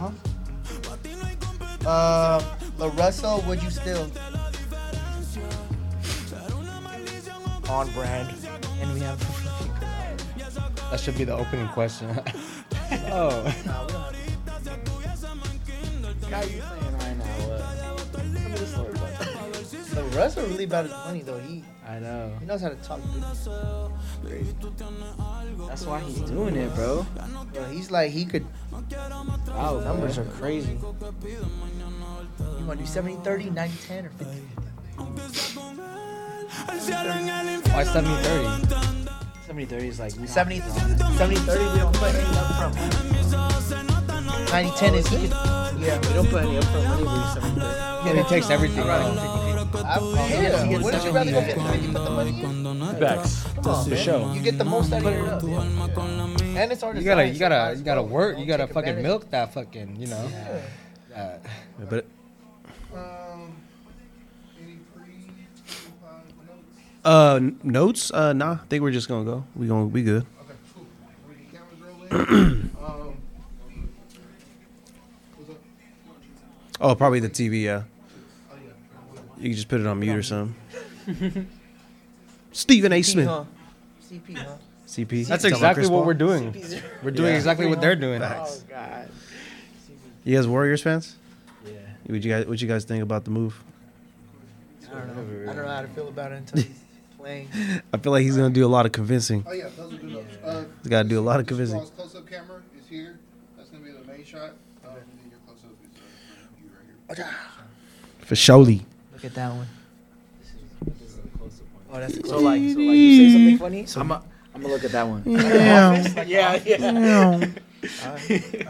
Uh. Uh, La Russell, would you still? On brand. And we have. That should be the opening question. oh. Nah, Russell really about his money though. He I know. he knows how to talk. Good. That's why he's doing it, bro. Bro, he's like he could. Wow, Numbers are crazy. You want to do 70, 30, 90, 10, or 50? Why 70 30? 70 30 is like we don't 70, have to go on 70, 30, we don't put any upfront money. 90, 10 is he could. Yeah, We don't put any upfront money with 70 30. Yeah, he takes everything. Right. Right. Yeah. Wouldn't you rather go get 30 put the money in? Facts. Come on, For man. sure. You get the most out of your And it's already You gotta, you gotta, you gotta work. You gotta fucking advantage. milk that fucking, you know. Yeah. Uh, But Um, any pre notes? uh, notes? Uh, nah. I think we're just gonna go. We gonna be good. Okay, cool. We can cameras rolling. um. Oh, probably the TV. Yeah. Yeah. You can just put it on mute or something. Stephen A. Smith. huh? CP, huh? CP. that's Tell exactly Chris what Paul. we're doing. CP. We're doing Yeah. exactly what they're doing. Oh, God. You guys Warriors fans? Yeah. What you guys? What you guys think about the move? I don't know. I don't know how to feel about it until he's playing. I feel like he's gonna do a lot of convincing. Oh yeah, those are good notes. Uh, He's gotta do a lot of Mr. convincing. Raw's close-up camera is here. That's gonna be the main shot. Um, and then your close-up is uh, you right here. For surely. Look at that one. This is a close-up one. Oh, that's a So like, so like you say something funny, so I'm, a, I'm gonna look at that one. Yeah. yeah, yeah.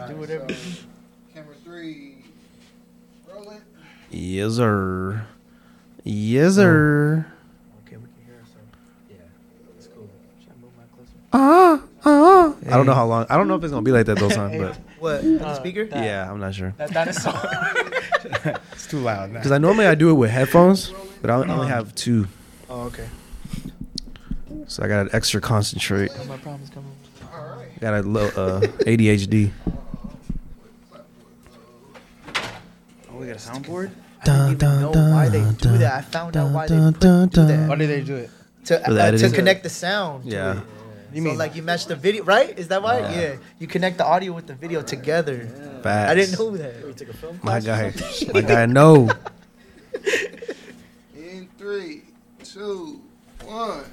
Do whatever. So, camera three, roll it. Yes, sir. Yes, sir. Okay, we can hear ourselves. Yeah, it's cool. Should I move my closer? Ah, ah. I don't know how long. I don't know if it's gonna be like that those time, but What? On the speaker? yeah, I'm not sure. That dinosaur. It's too loud. Because I normally I do it with headphones, but I only have two, oh, okay. so I got to extra concentrate. My problem's coming. All right. Got a low uh, ADHD. Oh, we got a soundboard. I didn't even know why they do that. I found out why they put, do Why that. did they do it? To, uh, to editing? connect the sound. to Yeah. It. You so mean like you match the video, right? Is that why? Yeah. Yeah. You connect the audio with the video together. Facts. I didn't know that. We took a film My class. guy, my guy, no. In three, two, one.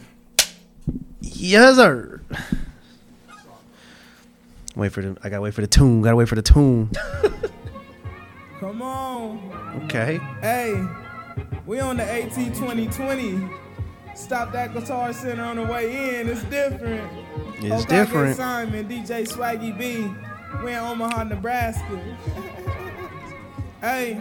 Yes, sir. Wait for the. I gotta wait for the tune. Gotta wait for the tune. Come on. Okay. Hey, we on the AT 2020. Stop that Guitar Center on the way in. It's different. It's oh, Okage different. Simon, DJ Swaggy B. We in Omaha, Nebraska. hey.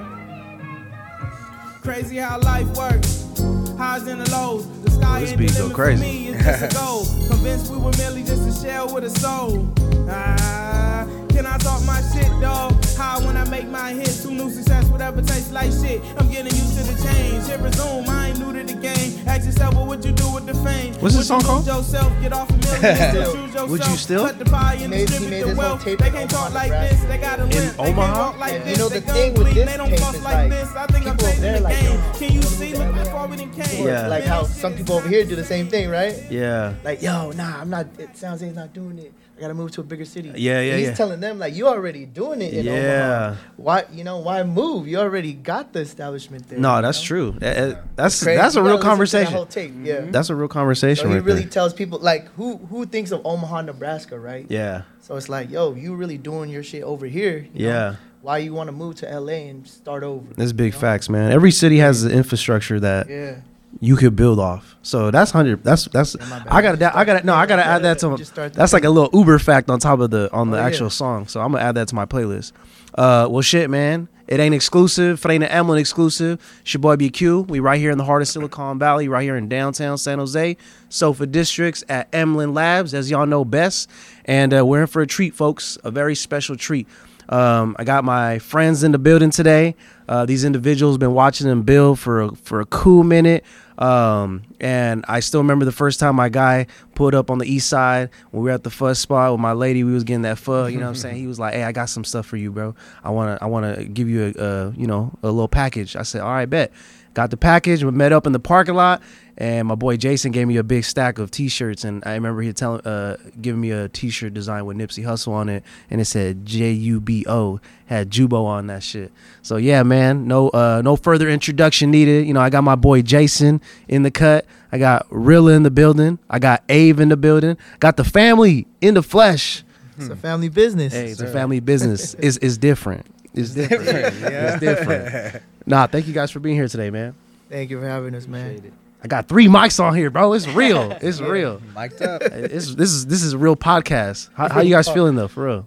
Crazy how life works. Highs and the lows. The sky This beat the go crazy. for me. It's just a goal. Convinced we were merely just a shell with a soul. Ah, can I talk my shit, dog? How when I make my hits, who knew success would ever taste like shit? I'm getting used to the change. Hit resume, I ain't new to the game. Ask yourself, what would you do with the fame? What's this song called? Yourself, get off a million, still choose yourself. Would you still? Cut the pie and made- distribute the wealth. tape They in can't talk Omaha, like Nebraska. this. They got a limp. They can't Omaha? like And this. you know the gun thing with this They don't tape is like like, this. I think I'm people over changing the like, game. yo, Can you see? Look how far we done came. Yeah. Like how some people over here do the same thing, right? Yeah. Like, yo, nah, I'm not. It sounds like he's not doing it. I gotta move to a bigger city. Yeah, yeah, And he's yeah. telling them like, you already doing it. In Yeah. Omaha. Why, you know, why move? You already got the establishment there. No, that's know? true. That's that's a real to that conversation. whole tape, Yeah. Mm-hmm. That's a real conversation So he right really there. tells people like who who thinks of Omaha, Nebraska, right? Yeah. So it's like, yo, you really doing your shit over here. you know? Yeah. Why you want to move to LA and start over? That's big you know? facts, man. Every city has the infrastructure that Yeah. You could build off. So that's hundred. That's that's. Yeah. I gotta. I gotta. No, I gotta add that to. Just That's like a little Uber fact on top of the on the Oh, yeah. actual song. So I'm gonna add that to my playlist. Uh, well, shit, man. It ain't exclusive. It ain't an Emlyn exclusive. It's your boy BQ. We right here in the heart of Silicon Valley, right here in downtown San Jose, Sofa Districts at Emlyn Labs, as y'all know best. And uh, we're in for a treat, folks. A very special treat. Um, I got my friends in the building today. Uh, these individuals been watching them build for a, for a cool minute. Um, and I still remember the first time my guy pulled up on the east side when we were at the fuzz spot with my lady. We was getting that fuzz, you know what I'm saying? He was like, "Hey, I got some stuff for you, bro. I wanna I wanna give you a, a you know a little package." I said, "All right, bet." Got the package. We met up in the parking lot, and my boy Jason gave me a big stack of T-shirts. And I remember he telling, uh, giving me a T-shirt design with Nipsey Hussle on it, and it said J U B O. Had Jubo on that shit. So yeah, man. No, uh, no further introduction needed. You know, I got my boy Jason in the cut. I got Rila in the building. I got Ave in the building. Got the family in the flesh. It's a family business. Hey, it's a family business. It's, it's different. It's different. It's different. Nah, thank you guys for being here today, man. Thank you for having us, man. I got three mics on here, bro. It's real. It's real. Mic'd up. It's, this is this is a real podcast. How, how you guys feeling though, for real?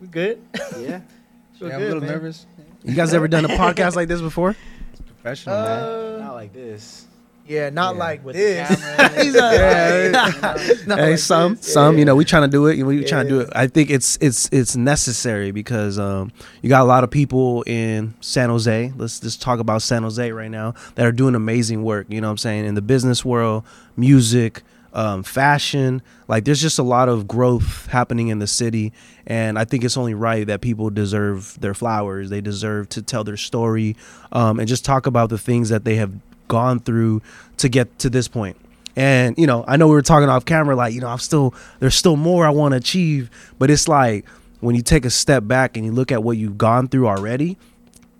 We good? Yeah. Feel Yeah, I'm a little man. nervous. You guys ever done a podcast like this before? Professional, man. Uh, Not like this. Yeah, not Yeah. like With this. He's not- Yeah, not hey, like some, this. some, Yeah. you know, we trying to do it. We trying to do it. I think it's it's it's necessary because um, you got a lot of people in San Jose. Let's just talk about San Jose right now that are doing amazing work. You know what I'm saying in the business world, music, um, fashion. Like there's just a lot of growth happening in the city, and I think it's only right that people deserve their flowers. They deserve to tell their story, um, and just talk about the things that they have gone through to get to this point. And you know, I know we were talking off camera, like you know, I'm still there's still more I want to achieve, but it's like when you take a step back and you look at what you've gone through already.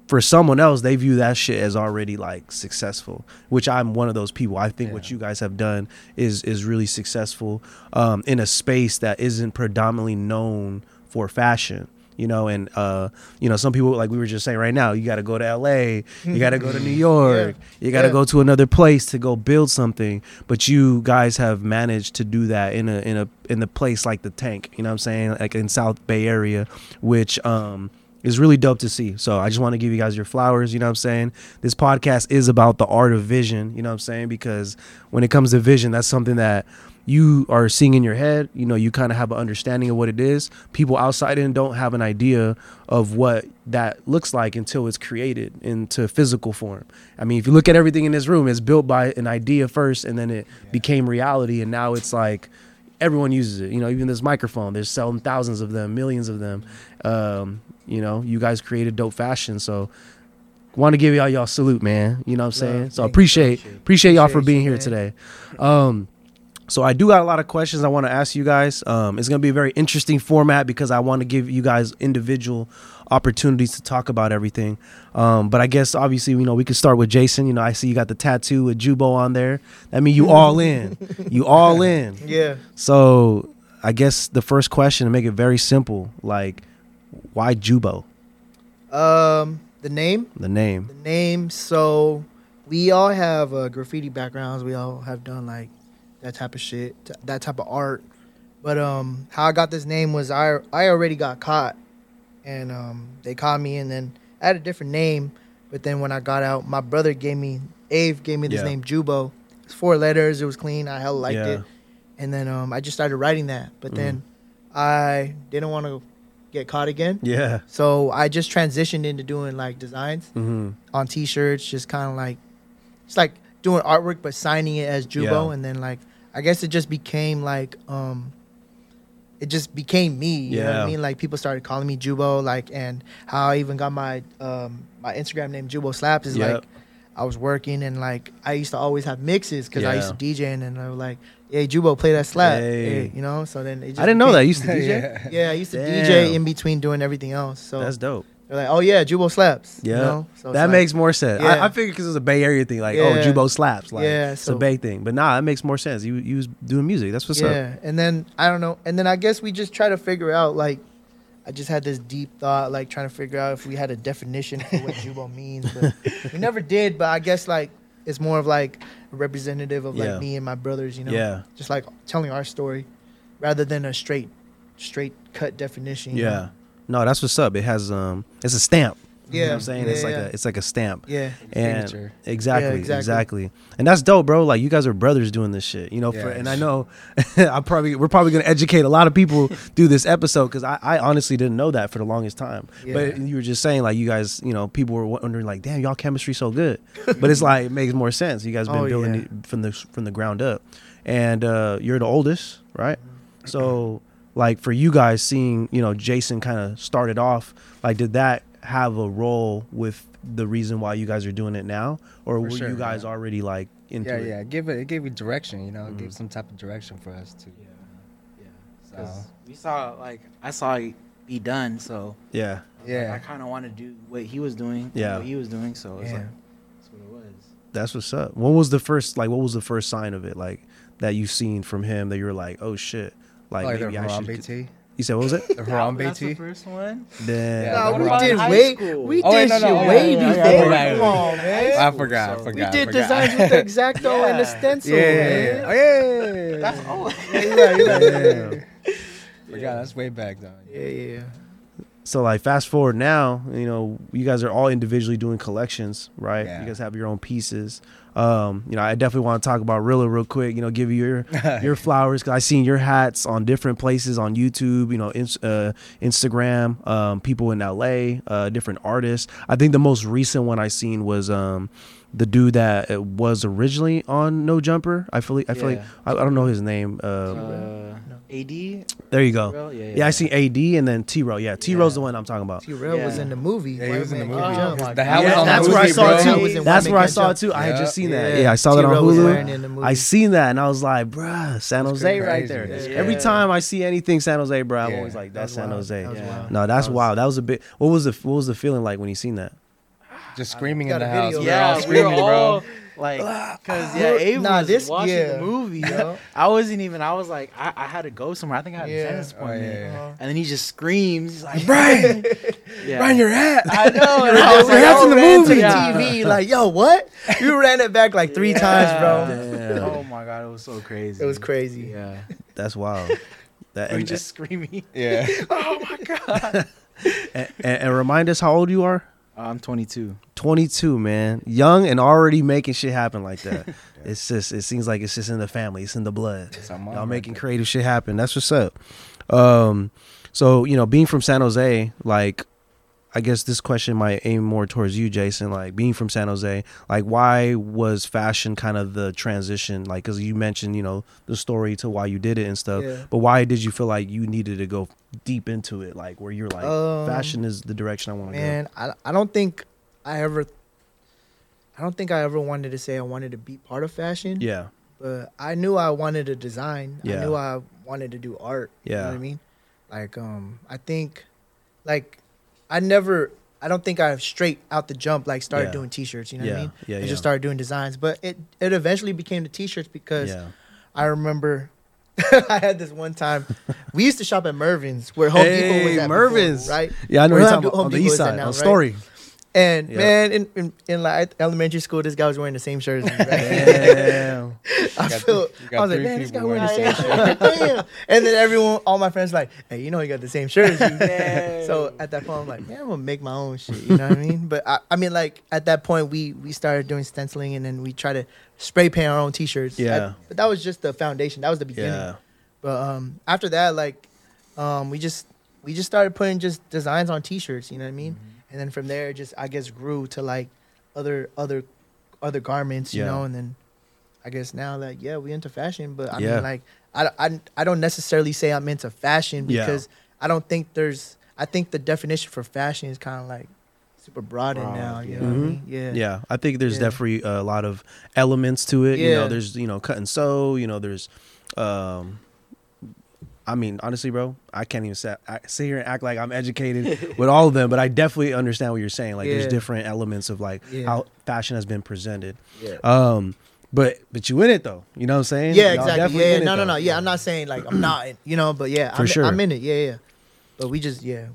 For someone else, they view that shit as already like successful, which I'm one of those people. I think what you guys have done is is really successful um, in a space that isn't predominantly known for fashion you know and uh you know some people like we were just saying right now you got to go to LA you got to go to New York you got to Yeah. go to another place to go build something but you guys have managed to do that in a in a in a place like the tank you know what I'm saying like in South Bay area which um is really dope to see. So I just want to give you guys your flowers, you know what I'm saying? This podcast is about the art of vision, you know what I'm saying? Because when it comes to vision, that's something that you are seeing in your head, you know, you kind of have an understanding of what it is. People outside in don't have an idea of what that looks like until it's created into physical form. I mean, if you look at everything in this room, it's built by an idea first and then it became reality and now it's like everyone uses it. You know, even this microphone, they're selling thousands of them, millions of them. Um, you know, you guys created dope fashion, so want to give y'all y'all salute, man. You know what I'm saying? Love. so appreciate appreciate y'all for being here today. Um, so I do got a lot of questions I want to ask you guys. Um, it's gonna be a very interesting format because I want to give you guys individual opportunities to talk about everything. Um, but I guess obviously you know we could start with Jason. You know I see you got the tattoo with Jubo on there. That mean you all in. You all in. Yeah. So I guess the first question to make it very simple, like why Jubo? Um, the name. The name. The name. So we all have uh, graffiti backgrounds. We all have done like that type of shit, t- that type of art. But um, how I got this name was I I already got caught, and um, they caught me, and then I had a different name. But then when I got out, my brother gave me Ave gave me this Yeah. name Jubo. It's four letters. It was clean. I hella liked Yeah. it. And then um, I just started writing that. But Mhm. then I didn't want to get caught again. Yeah. So I just transitioned into doing like designs Mm-hmm. on t-shirts just kind of like it's like doing artwork but signing it as Jubo Yeah. and then like I guess it just became like um it just became me you know what Yeah. I mean like people started calling me Jubo like and how I even got my um my Instagram name Jubo Slaps is Yep. like I was working and like I used to always have mixes because I used to DJ and then I was like hey Jubo play that slap Hey. Hey, you know so then it just I didn't know that. I used to DJ. yeah I used to Damn. DJ in between doing everything else so That's dope. They're like oh yeah Jubo Slaps Yeah. you know? so that like- makes more sense. I, Yeah. I figured because it was a Bay Area thing, like oh, Yeah. Jubo slaps, like Yeah, it's a Bay thing. But nah, that makes more sense. You you was doing music. That's what's up. yeah and then i don't know and then i guess we just try to figure out like i just had this deep thought like trying to figure out if we had a definition for what jubo means but we never did but i guess like it's more of like a representative of like Yeah. me and my brothers you know Yeah. just like telling our story rather than a straight straight cut definition Yeah. know? No, that's what's up. It has um, it's a stamp. You know what Yeah, I'm saying? yeah, it's like yeah. a it's like a stamp. Yeah. And Signature. exactly, Yeah, exactly, exactly. and that's dope, bro. Like you guys are brothers doing this shit, you know. For, and I know, I probably we're probably gonna educate a lot of people through this episode because I, I honestly didn't know that for the longest time. But you were just saying like you guys, you know, people were wondering like, damn, y'all chemistry so good. But it's like it makes more sense. You guys been Oh, building yeah. it from the from the ground up, and uh, you're the oldest, right? Mm-hmm. So like for you guys seeing, you know, Jason kind of started off, like did that have a role with the reason why you guys are doing it now, or For were sure, you guys yeah. already like into Yeah, it? yeah. Give it. It gave you direction. You know, Mhm. give some type of direction for us too. Yeah. Yeah. So we saw like I saw it be done, so Yeah, Yeah. I kind of wanted to do what he was doing. Yeah. What he was doing, so it's Yeah. like that's what it was. that's what's up. What was the first like? What was the first sign of it like that you seen from him that you were like, oh shit, like, like the maybe I should. Harambe You said what was it? The Harambe That's the first one. Damn. Yeah, Nah, the we Harambe did High way, school. we Oh, wait, did no, no, shit way yeah, yeah, before. yeah, yeah, Come on, man. I forgot. I forgot. We did designs with the exacto and the stencil, Yeah, yeah, man. yeah. Oh yeah, yeah, yeah, yeah. That's old. Yeah. Damn. Forgot. That's way back though. Yeah, yeah. So like fast forward now, you know, you guys are all individually doing collections, right? Yeah. You guys have your own pieces. Um, you know, I definitely want to talk about Rila real quick. You know, give you your your flowers because I seen your hats on different places on YouTube. You know, ins- uh, Instagram. Um, people in LA, uh, different artists. I think the most recent one I seen was um, the dude that uh, was originally on No Jumper. I feel like, I feel like I, I don't know his name. Um, Uh, AD. there you go. Bro? Yeah, Yeah, I seen AD and then T Row. Yeah, T Row's the one I'm talking about. T. Rail was in the movie. Yeah, he was in the movie. Can't Oh The Yeah, that's the where I saw bro. it too. That's where I saw it Can't too. I had just seen that. Yeah. Yeah, I saw that on Hulu. wearing it in the movie. I seen that and I was like, bruh, San Jose crazy. right there. That's Every time I see anything San Jose, bro, I'm always like, that's San. Jose. That was Yeah. wild. No, that's That wild. That was a bit. What was the What was the feeling like when you seen that? Just screaming got in the house. video. We were all Yeah, we were screaming, all bro. like, cause yeah, Ave Nah, was this- watching yeah. the movie. Yeah. I wasn't even. I was like, I, I had to go somewhere. I think I had Yeah. a dentist Oh, appointment. yeah, yeah. And then he just screams. He's like, Brian, yeah. Brian, your hat. I know. And Your I was like, hat's oh, in the man, movie. yeah. TV, like, yo, what? You ran it back like three times, bro. Damn. Oh my god, it was so crazy. It was crazy. Yeah. That's wild. That We just screaming. Yeah. Oh my god. and, and, and remind us how old you are. I'm 22. 22, man, young and already making shit happen like that. It's just it seems like it's just in the family. It's in the blood. Y'all making creative shit happen. That's what's up. Um, so you know, being from San Jose, like, I guess this question might aim more towards you, Jason. Like, being from San Jose, like, why was fashion kind of the transition? Like, because you mentioned, you know, the story to why you did it and stuff. Yeah. But why did you feel like you needed to go deep into it? Like, where you're like, Um, fashion is the direction I want to go. Man, I, I don't think I ever, I don't think I ever wanted to say I wanted to be part of fashion. Yeah, But I knew I wanted to design. Yeah. I knew I wanted to do art. You know Yeah. what I mean? Like, um, I think, like, I never, I don't think I straight out the jump, like, started Yeah. doing t shirts. You know yeah, what I mean? yeah, I yeah. just started doing designs. But it, it eventually became the t shirts because. I remember I had this one time. We used to shop at Mervyn's where Home Depot was Hey, at. Mervyn's. before, right? Yeah, I know We're you're talking about Home on the east side, now, on right? Story. And Yeah. man, in, in in like elementary school, this guy was wearing the same shirt as me. Right? Damn. I feel. three- I was like, man, this guy wearing the same shirt. Damn. And then everyone, all my friends, like, hey, you know, you got the same shirt as you. so at that point, I'm like, man, I'm gonna make my own shit. You know what I mean? But I, I mean, like at that point, we we started doing stenciling, and then we try to spray paint our own t-shirts. Yeah. That- but that was just the foundation. That was the beginning. Yeah. But um, after that, like, um, we just we just started putting just designs on T-shirts. You know what I mean? Mm-hmm. And then from there, it just I guess grew to like other other other garments. You Yeah. know, and then I guess now like yeah, we into fashion. But I Yeah. mean, like I, I I don't necessarily say I'm into fashion Yeah. because I don't think there's. I think the definition for fashion is kind of like super broad Broad, now. You yeah. know what I mean? Yeah. Yeah, I think there's Yeah. definitely a lot of elements to it. You know, Yeah. there's you know cut and sew. You know, there's, um, I mean, honestly, bro, I can't even sit, I, sit here and act like I'm educated with all of them, but I definitely understand what you're saying. Like, there's different elements of like Yeah. how fashion has been presented. Yeah. Um, but but you in it though. You know what I'm saying? Yeah, Y'all exactly. Yeah, no, no, no. Yeah, I'm not saying like I'm not, in- you know, but yeah, For I'm, sure. I'm in it. Yeah, yeah. But we just, yeah,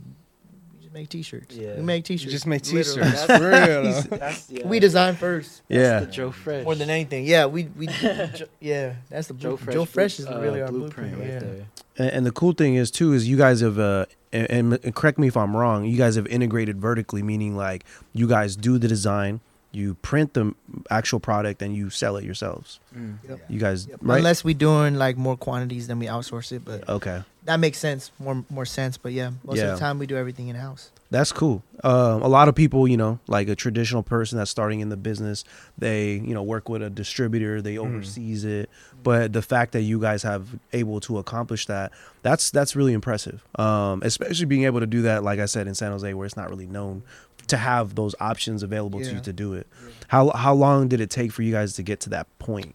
we just make t-shirts. Yeah. We make t-shirts. We just make t-shirts. that's- real. That's, yeah, we design first Yeah. the Joe Fresh. more than anything. Yeah, we we Jo- yeah. That's the Joe Joe Fresh. Joe Fresh is uh, really our blueprint, blueprint. right yeah. there. And, and the cool thing is too is you guys have uh, and, and, and correct me if I'm wrong. You guys have integrated vertically, meaning like you guys do the design, you print the actual product, and you sell it yourselves. Mm. Yep. You guys, Yep. right? Unless we doing like more quantities, then we outsource it. But okay. That makes sense, more more sense. But yeah, most Yeah. of the time we do everything in house. That's cool. Um, a lot of people, you know, like a traditional person that's starting in the business, they, you know, work with a distributor, they oversees it. But the fact that you guys have able to accomplish that, that's that's really impressive. Um, especially being able to do that, like I said, in San Jose, where it's not really known to have those options available to you to do it. How how long did it take for you guys to get to that point?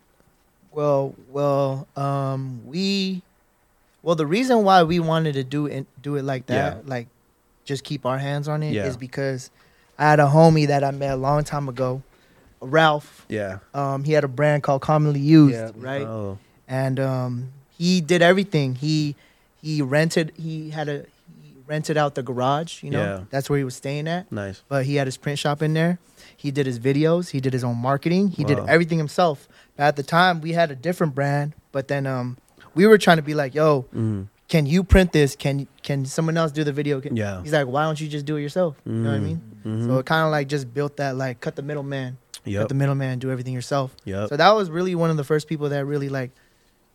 Well, well, um, we, well, the reason why we wanted to do it, do it like that, Yeah. like, just keep our hands on it, is Yeah. because I had a homie that I met a long time ago, Ralph. Yeah. Um, he had a brand called Commonly Used, Yeah. right? Oh. and um, he did everything. He he rented. He had a he rented out the garage. You know, Yeah. that's where he was staying at. Nice. But he had his print shop in there. He did his videos. He did his own marketing. He did everything himself. But at the time, we had a different brand. But then um, we were trying to be like, yo, Mm. can you print this? Can can someone else do the video? Can, Yeah. He's like, why don't you just do it yourself? You know what I Mm. mean? Mhm. So it kind of like just built that like cut the middleman, cut the middleman, do everything yourself. Yep. So that was really one of the first people that really like,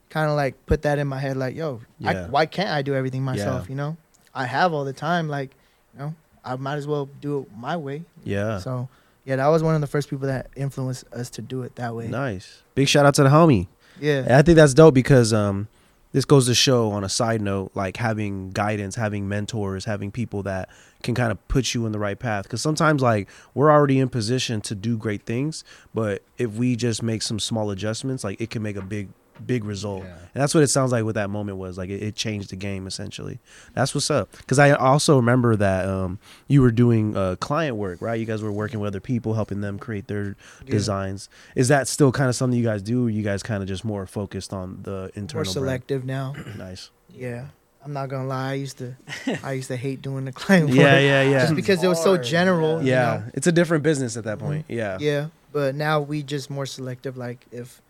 kind of like put that in my head. Like, yo, I, why can't I do everything myself? Yeah. You know, I have all the time. Like, you know, I might as well do it my way. Yeah. So yeah, that was one of the first people that influenced us to do it that way. Nice. Big shout out to the homie. Yeah, And I think that's dope because um, this goes to show on a side note, like having guidance, having mentors, having people that can kind of put you in the right path. Because sometimes, like, we're already in position to do great things, but if we just make some small adjustments, like, it can make a big, big result. Yeah. And that's what it sounds like what that moment was. Like, it, it changed the game essentially. That's what's up. Because I also remember that um, you were doing uh, client work, right? You guys were working with other people, helping them create their Yeah. designs. Is that still kind of something you guys do? Or you guys kind of just more focused on the internal? more brand? selective now. Nice. Yeah, I'm not gonna lie. I used to, I used to hate doing the client work. Yeah, yeah, yeah. Just because it was so Hard, general. you yeah, know? it's a different business at that point. Yeah. Yeah, but now we just more selective. Like if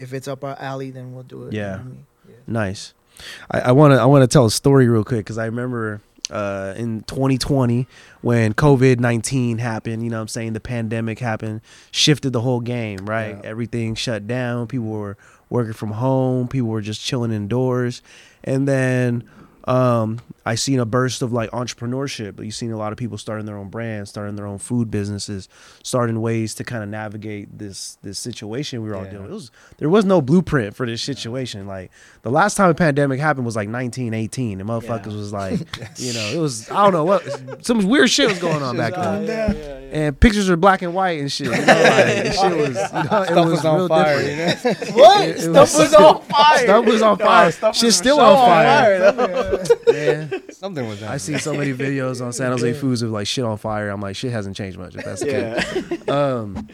if it's up our alley, then we'll do it. you know Yeah. I mean? Yeah. Nice. I want to I want to tell a story real quick because I remember uh, in 2020 when COVID 19 happened. You know, what I'm saying the pandemic happened, shifted the whole game. Right, Yeah. everything shut down. People were working from home. People were just chilling indoors, and then um, I seen a burst of like entrepreneurship. You seen a lot of people starting their own brands, starting their own food businesses, starting ways to kind of navigate this this situation we were all Yeah. dealing. with. It was there was no blueprint for this situation. Like the last time a pandemic happened was like 1918, and motherfuckers Yeah. was like, you know, it was I don't know what some weird shit was going on back then. Yeah. And pictures were black and white and shit. You know, like, shit was, you know, it was, was on fire, you know? What? It- it Stuff was- was on fire. Stuff was on fire. Shit's still on fire. Yeah. Something was I see so many videos on San Jose Foods of like shit on fire. I'm like, shit hasn't changed much. If that's the case. Yeah. Um,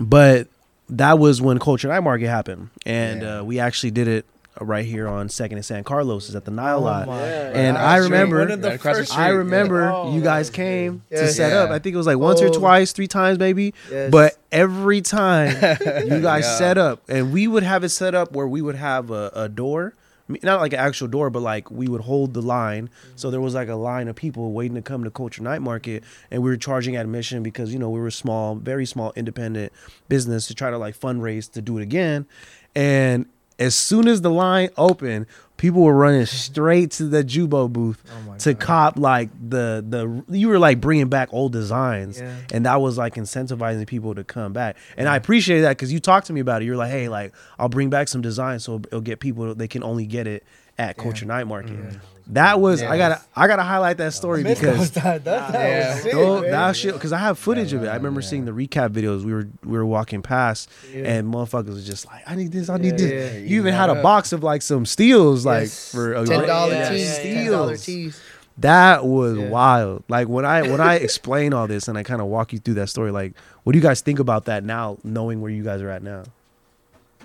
but that was when Culture Night Market happened, and Yeah. uh, we actually did it right here on Second and San Carlos, is at the Nile Oh lot. And. I remember- One of the Right across the first- street. I remember Oh, you guys came good. to Yeah. set up. I think it was like once or Oh. twice, three times maybe. Yes. But every time you guys Yeah. set up, and we would have it set up where we would have a, a door, I mean, not like an actual door, but like we would hold the line. So there was like a line of people waiting to come to Culture Night Market, and we were charging admission because you know we were a small, very small, independent business to try to like fundraise to do it again. And as soon as the line opened, people were running straight to the Jubo booth Oh to God. cop like the the you were like bringing back old designs. Yeah. and that was like incentivizing people to come back. And i appreciate that because you talked to me about it. You're like hey like i'll bring back some designs so it'll get people they can only get it at culture night market mm-hmm. That was i gotta i gotta highlight that story because that, that, that sick, that shit because I have footage of it. I remember seeing the recap videos. We were we were walking past, and motherfuckers was just like, "I need this, I need this." yeah. You even had a box of like some steels, like Yes. for a ten dollar Yeah, tees, yeah, yeah. ten dollar Steals. tees. That was Yeah. wild. Like when I when I explain all this and I kind of walk you through that story, like what do you guys think about that now, knowing where you guys are at now?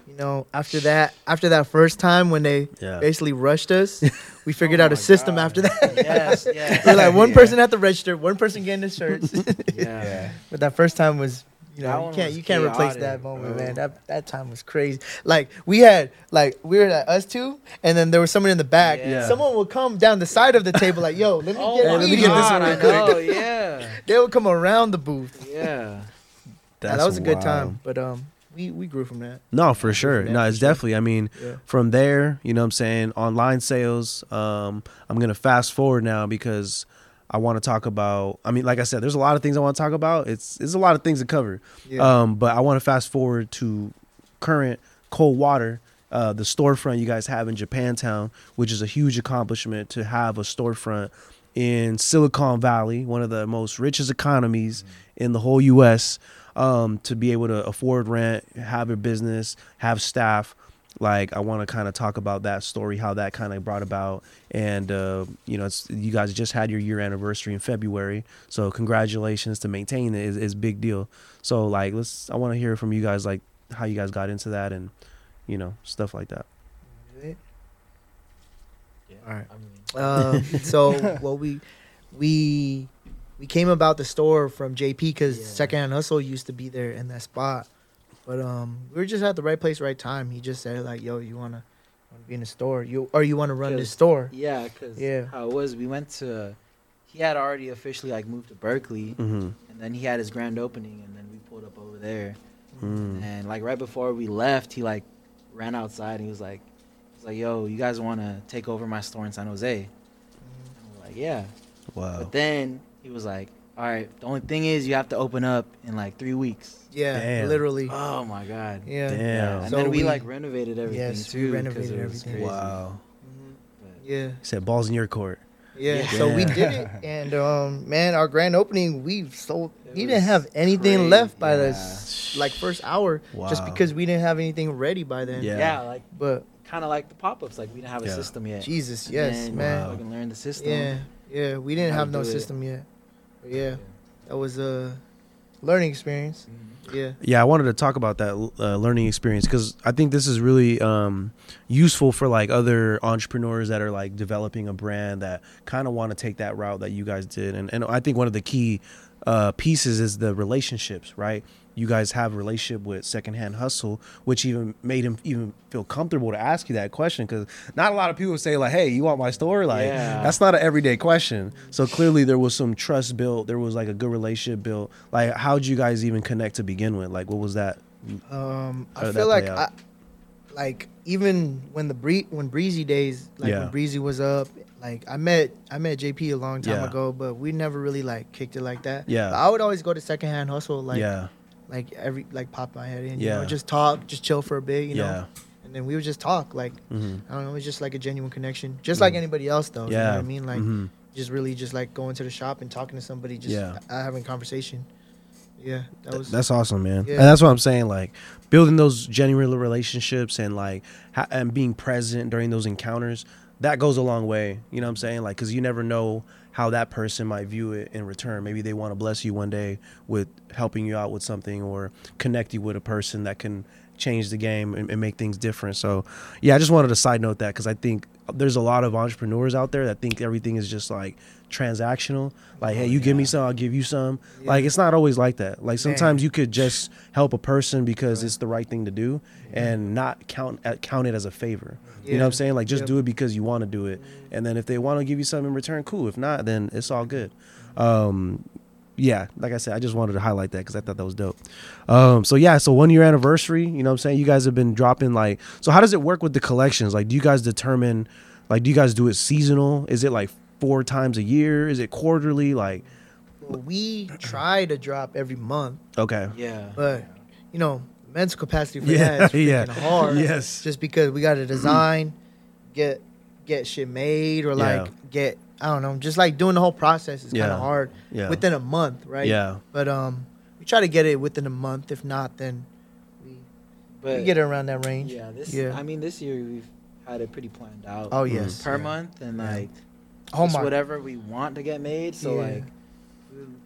You know, after that, after that first time when they Yeah. basically rushed us, we figured out a system after that. Yes, yes. We're like one Yeah. person at the register, one person getting the shirts. yeah. but that first time was, You know, you can't you can't replace that moment, bro. man. That that time was crazy. Like we had like we were at us two, and then there was someone in the back. Yeah. Someone would come down the side of the table, like, "Yo, let me Oh get, my let me get this God, one I real quick." know, yeah, They would come around the booth. yeah. Yeah, that was a good time, but um, we we grew from that. No, for sure. No, it's definitely. I mean, Yeah. from there, you know what I'm saying, online sales. Um, I'm gonna fast forward now because I want to talk about. I mean, like I said, there's a lot of things I want to talk about. It's there's a lot of things to cover. Yeah. Um, but I want to fast forward to current cold water. Uh, the storefront you guys have in Japantown, which is a huge accomplishment to have a storefront in Silicon Valley, one of the most richest economies in the whole U.S. Um, to be able to afford rent, have a business, have staff. Like I want to kind of talk about that story, how that kind of brought about, and uh, you know, it's you guys just had your year anniversary in February, so congratulations to maintain it is, is big deal. So like, let's I want to hear from you guys like how you guys got into that and you know stuff like that. All right. I mean, Um, so what we we we came about the store from JP because Yeah. Secondhand Hustle used to be there in that spot, but um, we were just at the right place, right time. He just said like, "Yo, you wanna, wanna be in the store? You or you wanna run this store?" yeah, because Yeah. how it was, we went to. He had already officially like moved to Berkeley, Mm-hmm. and then he had his grand opening, and then we pulled up over there. Mm. And like right before we left, he like ran outside and he was like, "He's like, yo, you guys want to take over my store in San Jose?" And we're like, "Yeah." Wow. But then he was like, "All right, the only thing is you have to open up in like three weeks." Yeah, Damn. literally. Oh my god. Yeah. Damn. And So then we, we- like renovated everything Yes, we too. 'cause renovated everything. crazy. Wow. Yeah. Said balls in your court. Yeah, Yeah. so we did it, and um, man, our grand opening, we sold. It We didn't have anything crazy, left by yeah. this like first hour, just because we didn't have anything ready by then. Yeah. Yeah. like But kind of like the pop-ups. Like we didn't have a Yeah. system yet. Jesus, And yes, then man. We can learn the system. Yeah, yeah, we didn't have no do it. system yet. But yeah, that was a learning experience. Mhm. Yeah, Yeah, I wanted to talk about that uh, learning experience because I think this is really um, useful for like other entrepreneurs that are like developing a brand that kind of want to take that route that you guys did, and and I think one of the key uh, pieces is the relationships, right? You guys have a relationship with Secondhand Hustle, which even made him even feel comfortable to ask you that question because not a lot of people say like, "Hey, you want my store?" Like Yeah. that's not an everyday question. So clearly there was some trust built. There was like a good relationship built. Like, how'd you guys even connect to begin with? Like, what was that? um, I feel like play I, like even when the bree when breezy days, like Yeah. when breezy was up, like I met I met JP a long time Yeah. ago, but we never really like kicked it like that. Yeah. But I would always go to secondhand hustle, like yeah, like every like pop my head in, you Yeah. know, just talk, just chill for a bit, you yeah, know, and then we would just talk, like hmm I don't know, it's just like a genuine connection, just like Mhm. anybody else though. You know yeah. what I mean? Like hmm just really just like going to the shop and talking to somebody, just Yeah. uh, having a conversation. Yeah, that was that's awesome, man. Yeah. And that's what I'm saying. Like building those genuine relationships and like ha- and being present during those encounters. That goes a long way. You know what I'm saying? Like, cause you never know how that person might view it in return. Maybe they want to bless you one day with helping you out with something or connect you with a person that can change the game and, and make things different. So, yeah, I just wanted to side note that because I think there's a lot of entrepreneurs out there that think everything is just like transactional. Like, hey, you give me some, I'll give you some. Like, it's not always like that. Like, sometimes you could just help a person because it's the right thing to do and not count uh, count it as a favor. You know what I'm saying? Like, just Yep. do it because you want to do it. And then if they want to give you something in return, cool. If not, then it's all good. Um, yeah, like I said, I just wanted to highlight that because I thought that was dope. Um, so yeah, so one year anniversary, you know what I'm saying? You guys have been dropping like, so how does it work with the collections? Like, do you guys determine, like, do you guys do it seasonal? Is it like four times a year? Is it quarterly? Like, Well, we try to drop every month, okay. Yeah. but you know, mental capacity for Yeah, that is freaking yeah. hard. Yes. Just because we got to design, get get shit made, or Yeah. like get I don't know, just like doing the whole process is kind of hard Yeah. within a month, right? Yeah. But um, we try to get it within a month. If not, then we, But we get it around that range. yeah, this. Yeah. I mean, this year we've had it pretty planned out. Oh yes. per yeah. month and Yeah. like Oh just my. whatever we want to get made. So Yeah. like,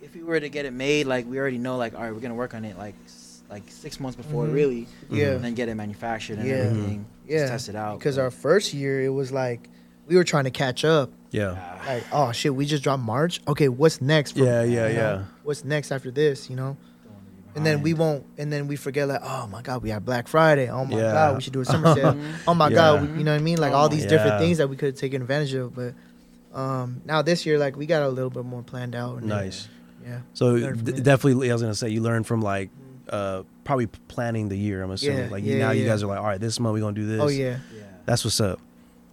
if we were to get it made, like we already know, like all right, we're gonna work on it like s- like six months before, Mhm. really, Yeah. and then get it manufactured and Yeah. everything. Yeah. Just test it out Because but- our first year, it was like we were trying to catch up. Yeah. Like, oh shit, we just dropped March. Okay, what's next? from- Yeah, yeah, you know, yeah. What's next after this? You know. And then we won't, and then we forget like, oh my god, we have Black Friday. Oh my Yeah. god, we should do a summer sale. oh my Yeah. god, we, you know what I mean? Like Oh all my these Yeah. different things that we could have taken advantage of. But um, now this year, like we got a little bit more planned out. and then- Nice. Yeah. So d- definitely, I was gonna say you learn from like uh probably planning the year. I'm assuming Yeah, like yeah, now you guys are like, all right, this month we're gonna do this. Oh yeah. Yeah. That's what's up.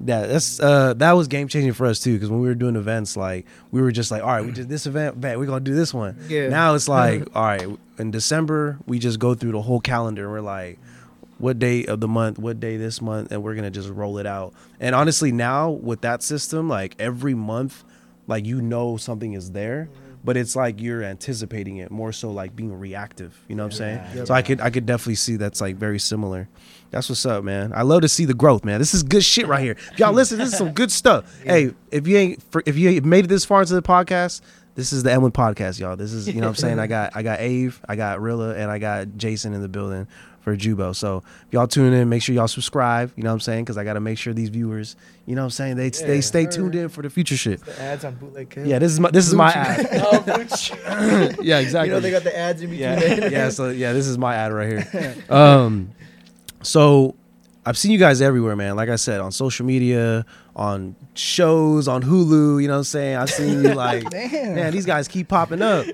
Yeah, that's uh that was game changing for us too because when we were doing events, like we were just like, all right, we did this event, bet we're gonna do this one. Yeah. Now it's like, all right, in December we just go through the whole calendar and we're like, what day of the month, what day this month, and we're gonna just roll it out. And honestly, now with that system, like every month, like you know something is there. Mm-hmm. But it's like you're anticipating it more so like being reactive. You know what I'm saying? Yeah. So I could I could definitely see that's like very similar. That's what's up, man. I love to see the growth, man. This is good shit right here. If y'all listen, this is some good stuff. Hey, if you ain't if you ain't made it this far into the podcast, this is the Emlyn podcast, y'all. This is you know what I'm saying. I got I got Ave, I got Rila, and I got Jason in the building for Jubo. So if y'all tune in, make sure y'all subscribe. You know what I'm saying? Because I got to make sure these viewers, you know what I'm saying, they they stay tuned in for the future shit. The ads on bootleg Kids. Yeah, this is my this is my ad. Oh, yeah, exactly. You know they got the ads in between. yeah, yeah. So yeah, this is my ad right here. Um, so I've seen you guys everywhere, man. Like I said, on social media, on shows, on Hulu. You know what I'm saying? I've seen you like, man, these guys keep popping up.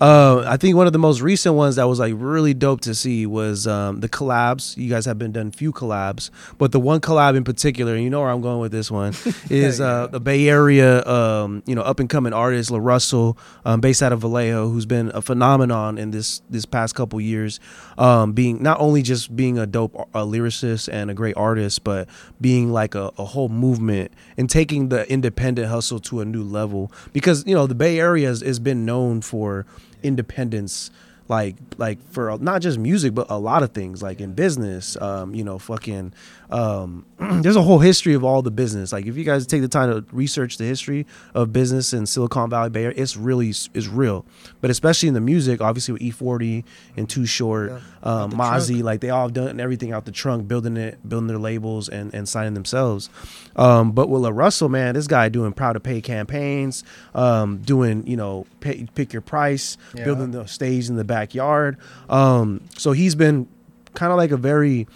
Uh, I think one of the most recent ones that was like really dope to see was um, the collabs. You guys have been done few collabs, but the one collab in particular, and you know where I'm going with this one, is uh, the Bay Area, um, you know, up and coming artist La Russell, um, based out of Vallejo, who's been a phenomenon in this this past couple years, um, being not only just being a dope uh lyricist and a great artist, but being like a, a whole movement and taking the independent hustle to a new level. Because you know the Bay Area has, has been known for independence like like for not just music but a lot of things like in business um you know fucking um there's a whole history of all the business. Like if you guys take the time to research the history of business in silicon valley bay area it's really is real. But especially in the music obviously with E-40 and too short Yeah. um Mozzy like they all have done everything out the trunk building it building their labels and and signing themselves. Um but with La Russell man this guy doing proud to pay campaigns um doing you know pay, pick your price Yeah. building the stage in the backyard. Um so he's been kind of like a very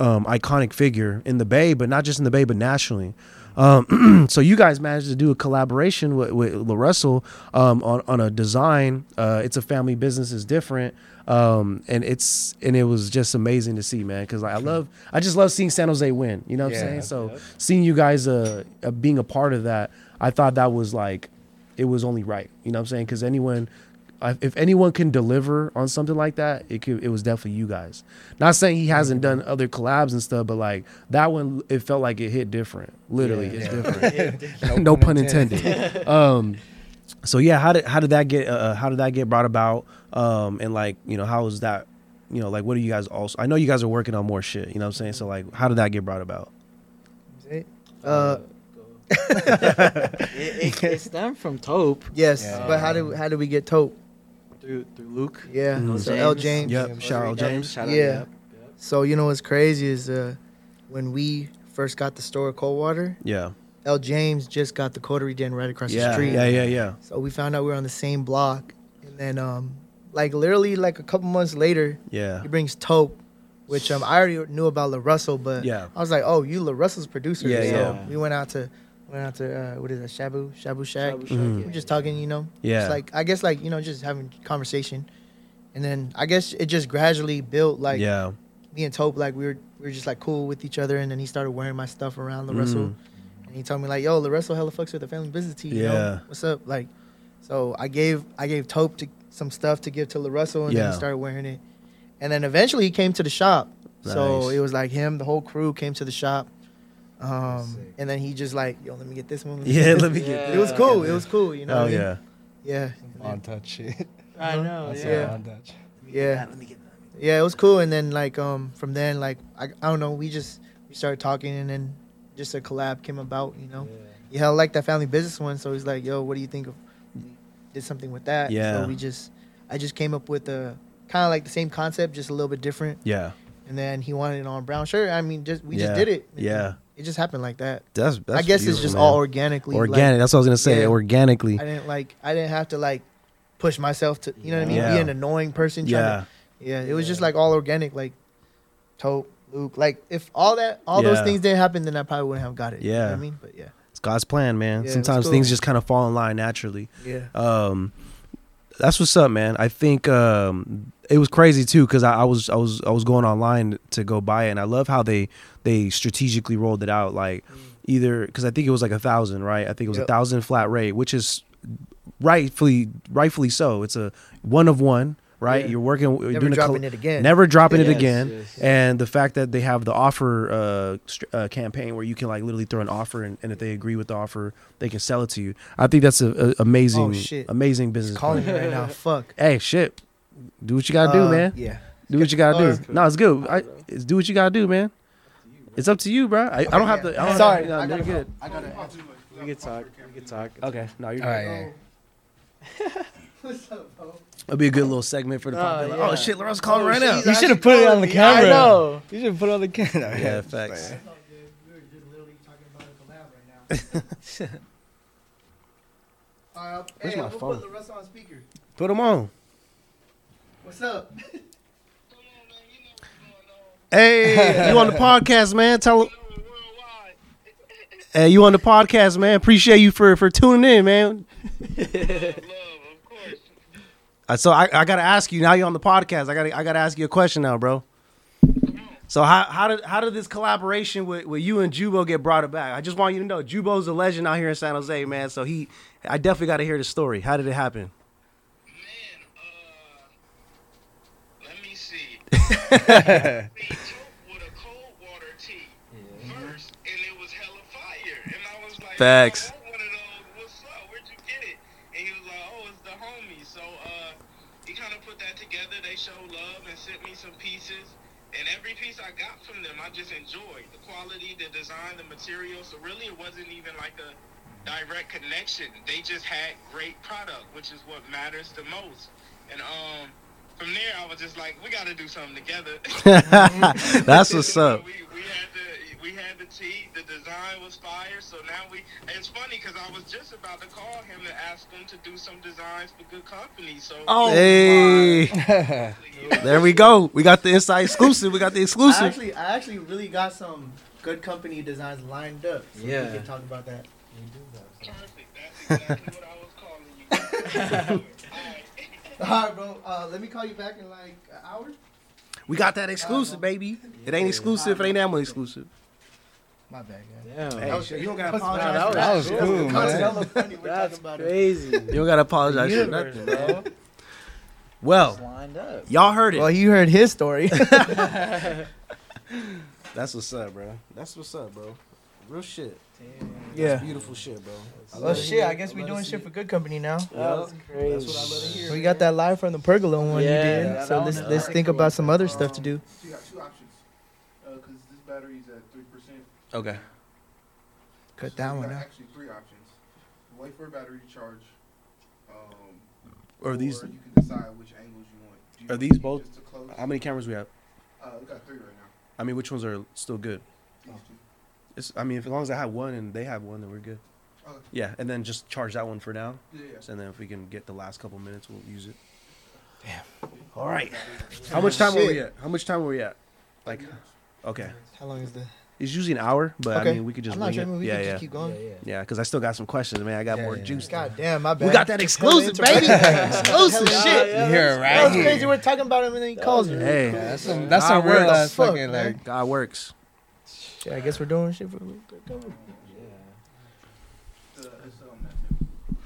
um, iconic figure in the Bay, but not just in the Bay, but nationally. Um, so you guys managed to do a collaboration with, with La Russell um, on on a design. Uh, it's a family business, is different, um, and it's and it was just amazing to see, man. Because I love, I just love seeing San Jose win. You know what I'm saying? So seeing you guys uh, uh, being a part of that, I thought that was like, it was only right. You know what I'm saying? Because anyone. I- If anyone can deliver on something like that, it could. It was definitely you guys. Not saying he hasn't done other collabs and stuff, but like that one, it felt like it hit different. Literally, Yeah. it's Yeah. different. no, pun intended. um, so yeah, how did how did that get uh, how did that get brought about? Um, and like you know, how was that? You know, like what are you guys also? I know you guys are working on more shit. You know what I'm saying? So like, how did that get brought about? Uh, it, it, it stemmed from Tope. yes, Yeah. but how did how did we get Tope? Through through Luke. Yeah, Mhm. so L James. Yep. Shout out James. Shout out, Yeah. yep, yep. So you know what's crazy is uh, when we first got the store at Coldwater, Yeah. L James just got the Coterie Den right across the street. Yeah. Yeah. Yeah. So we found out we were on the same block, and then um, like literally like a couple months later, Yeah. he brings Tope, which um I already knew about La Russell, but Yeah. I was like, oh, you La Russell's producer. Yeah, so yeah. We went out to went out to uh, what is that Shabu Shabu Shack. Shabu Shack, Mhm. We're just talking, you know. Yeah. It's like I guess like you know just having conversation, and then I guess it just gradually built like yeah. me and Tope like we were we were just like cool with each other, and then he started wearing my stuff around La Russell, Mhm. and he told me like, "Yo, La Russell hella fucks with the family business team. Yeah. know? what's up?" Like, so I gave I gave Tope to some stuff to give to La Russell, and then he started wearing it, and then eventually he came to the shop. Nice. So it was like him, the whole crew came to the shop, um, and then he just like, "Yo, let me get this one." let Yeah. Let me get. Yeah. It was cool. It was cool. You know. Oh what I mean? yeah. Yeah. On touch shit. I know. That's Yeah. on touch. Yeah. Let me get that. Yeah, it was cool. And then like um from then like I, I don't know, we just we started talking and then just a collab came about, you know. Yeah, I like that family business one, so he's like, "Yo, what do you think of?" Did something with that. Yeah. So we just, I just came up with a kind of like the same concept, just a little bit different. Yeah. And then he wanted it on brown shirt. I mean, just we Yeah. just did it. Yeah. It just happened like that. That's. that's I guess it's just man. all organically. like, organic. that's what I was gonna say. Yeah. Organically. I didn't like. I didn't have to like push myself to. You know what I mean? Yeah. Be an annoying person. Trying Yeah. To, Yeah, it was just like all organic, like Tope, Luke. Like if all that, all those things didn't happen, then I probably wouldn't have got it. you know Yeah. what I mean, but yeah, It's God's plan, man. Yeah, Sometimes let's things just kind of fall in line naturally. yeah. Um, that's what's up, man. I think um, it was crazy too because I, I was I was I was going online to go buy it, and I love how they they strategically rolled it out. Like either because I think it was like a thousand, right? I think it was a thousand flat rate, which is rightfully rightfully so. It's a one of one, right? Yeah. You're working, you're Never doing a col- dropping it again. never dropping it again. yes. And the fact that they have the offer uh, str- uh, campaign where you can like literally throw an offer, and, and if they agree with the offer, they can sell it to you. I think that's a, a amazing, Oh, shit. amazing business. He's calling right now. Fuck. Hey, shit, do what you gotta do, Uh, man. Yeah. Do what you gotta Uh, do. No, it's good. I, it's do what you gotta do, man. It's up to you, bro. I, I don't have to. I don't Sorry. Have, no, you're good. I gotta. We could talk. We could talk. Okay, no, you're All good. right. What's up, bro? It'll be a good little segment for the Oh, podcast. Like, yeah. Oh shit, Laurel's calling Oh, right shit, now. You should have put it on the camera. I know. You should have put it on the camera. Yeah, facts. We were just literally talking about a collab right now. Uh, Where's my I'm phone? put La Russell on speaker. Put them on. What's up? Hey, you on the podcast, man? Tell him. Hey, you on the podcast, man? Appreciate you for for tuning in, man. Uh, So I, I gotta ask you now. You're on the podcast. I gotta I gotta ask you a question now, bro. So how how did how did this collaboration with, with you and Jubo get brought back? I just want you to know Jubo's a legend out here in San Jose, man. So he, I definitely got to hear the story. How did it happen? Man, uh, let me see. With a cold water tee first, and it was hella fire. And I was like, Facts. "Oh, one of those. What's up? Where'd you get it? And he was like, oh, it's the homie. So uh, he kind of put that together. They showed love and sent me some pieces. And every piece I got from them, I just enjoyed the quality, the design, the material. So really, it wasn't even like a direct connection. They just had great product, which is what matters the most. And um, from there, I was just like, we got to do something together. That's what's up. We, we had the we had the tee. The design was fire. So now we. It's funny because I was just about to call him to ask him to do some designs for good company. So Oh, Hey, you there we go. We got the inside exclusive. We got the I exclusive. actually, I actually really got some good company designs lined up. So Yeah. we can talk about that. perfect. That's exactly what I was calling you. All right. All right, bro. Uh, let me call you back in like an hour. We got that exclusive, baby. It ain't exclusive. It ain't that much exclusive. My bad, guys. Damn. Hey, shit, you don't gotta That was- apologize. that was shit. cool, man. hella funny. We're That's talking about it. crazy. You don't gotta apologize for nothing, bro. Well, lined up. y'all heard it. Well, you heard his story. That's what's up, bro. That's what's up, bro. Real shit. Yeah. Beautiful shit, bro. Well, shit. I guess we're doing shit for good company now. That was crazy. That's what I love to hear. We got that live from the pergola one Yeah, you did. that- So let's let's think cool. about some other stuff to do. So you got two options. Because this battery's at 3%. Okay. Cut So that you one got out. Actually, three options. Wait for a battery to charge. Um, Are these? Or you can decide which angles you want. Do you Are want these these both- just to close? How many cameras we have? Uh, we got three right now. I mean, which ones are still good? These two. It's, I mean, if, as long as I have one and they have one, then we're good. Okay. Yeah, and then just charge that one for now. Yeah, yeah. And then if we can get the last couple minutes, we'll use it. Damn. All right. How much time were we at? How much time were we at? Like, okay. How long is the? It's usually an hour, but I mean, we could just I'm not wing sure. it. We yeah, can yeah, just keep going. yeah. Because I still got some questions, man. I got Yeah, more yeah. juice. God damn, my bad. We got that exclusive, baby. exclusive Hell shit. yeah. You hear it That right was crazy. We're talking about him and then he calls me. Hey, That's some. That's God some real works. ass fucking man. like. God works. Shit, I guess we're doing shit for the It's, it's, um,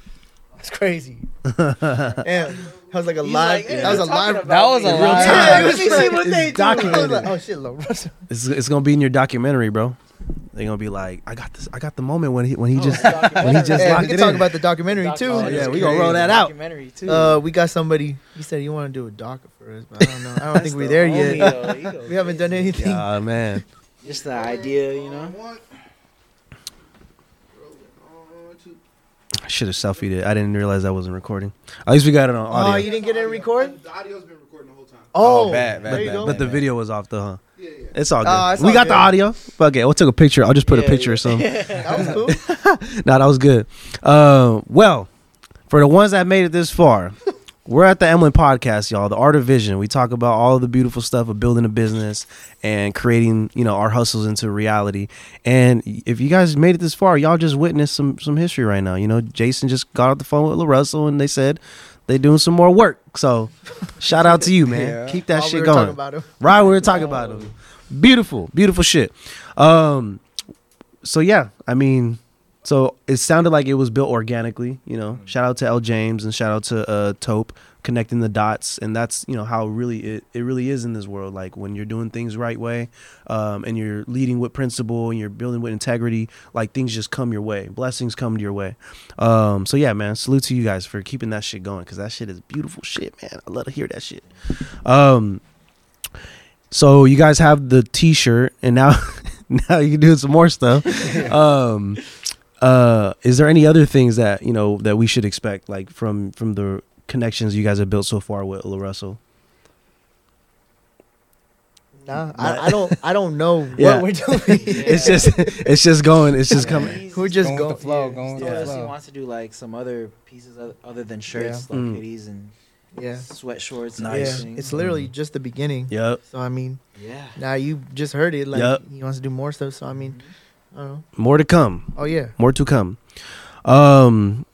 That's crazy. Damn, that was like a He's live. like, that was a live. That was a about me. live- Yeah, time. let me see what they do. I was like, oh shit, La Russell. It's, it's gonna be in your documentary, bro. They're gonna be like, I got this. I got the moment when he when he just when he just Yeah, we locked can it talk in. about the documentary too. Oh, yeah, we gonna roll crazy. that out. Documentary too. Uh, we got somebody. He said he want to do a docker for us, but I don't know. I don't think we're there yet. We haven't done anything. Ah man, Just the idea, you know. One. Roll it on two. I should have selfied it. I didn't realize I wasn't recording. At least we got it on audio. Oh, you didn't get it recorded? The audio's been recording the whole time. Oh, bad, bad, bad, but the video was off the huh. Yeah, yeah. It's all good. Oh, it's we all got the audio. Fuck it. We took a picture. I'll just put a picture yeah. or something. That was cool. no, that was good. Uh, well, for the ones that made it this far, we're at the Emlyn podcast, y'all. The art of vision. We talk about all the beautiful stuff of building a business and creating, you know, our hustles into reality. And if you guys made it this far, y'all just witnessed some some history right now. You know, Jason just got off the phone with La Russell and they said they're doing some more work. So shout out to you, man. Yeah. Keep that While we shit were going. Right, we were talking about him. Beautiful, beautiful shit. Um, so yeah, I mean, so it sounded like it was built organically. You know, shout out to L James and shout out to uh Tope connecting the dots, and that's you know how really it it really is in this world. Like when you're doing things right way, um, and you're leading with principle and you're building with integrity, like things just come your way. Blessings come to your way. Um, so yeah, man, salute to you guys for keeping that shit going because that shit is beautiful shit, man. I love to hear that shit. Um. So you guys have the T-shirt, and now now you can do some more stuff. uh, is there any other things that you know that we should expect, like from from the connections you guys have built so far with La Russell? Nah, I, I don't. I don't know what Yeah. we're doing. It's just it's just going, it's just coming. He's- We're just Going going with the flow, yeah, going with He the told us he wants to do like some other pieces other, other than shirts, like Mm. hoodies and Yeah, sweat shorts. And yeah. Nice. everything. It's literally just the beginning. Yep. So I mean, yeah. now you just heard it. Like Yep. he wants to do more stuff. So I mean, I don't know. More to come. Oh yeah. more to come. Um,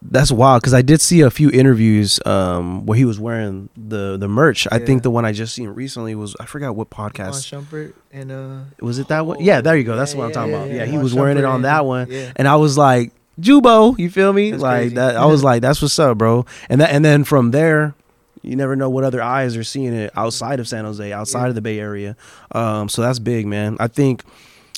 that's wild because I did see a few interviews um where he was wearing the the merch. I Yeah. think the one I just seen recently was I forgot what podcast Shumpert and uh. was it that one? Yeah, there you go. That's what I'm Yeah, talking yeah, about. yeah, Yeah, he was wearing it Shumpert on and- that one, Yeah. and I was like, Jubo, you feel me? That's like crazy. that. I was like, that's what's up, bro. And that and then from there. You never know what other eyes are seeing it outside of San Jose, outside Yeah. of the Bay Area. Um, so that's big, man. I think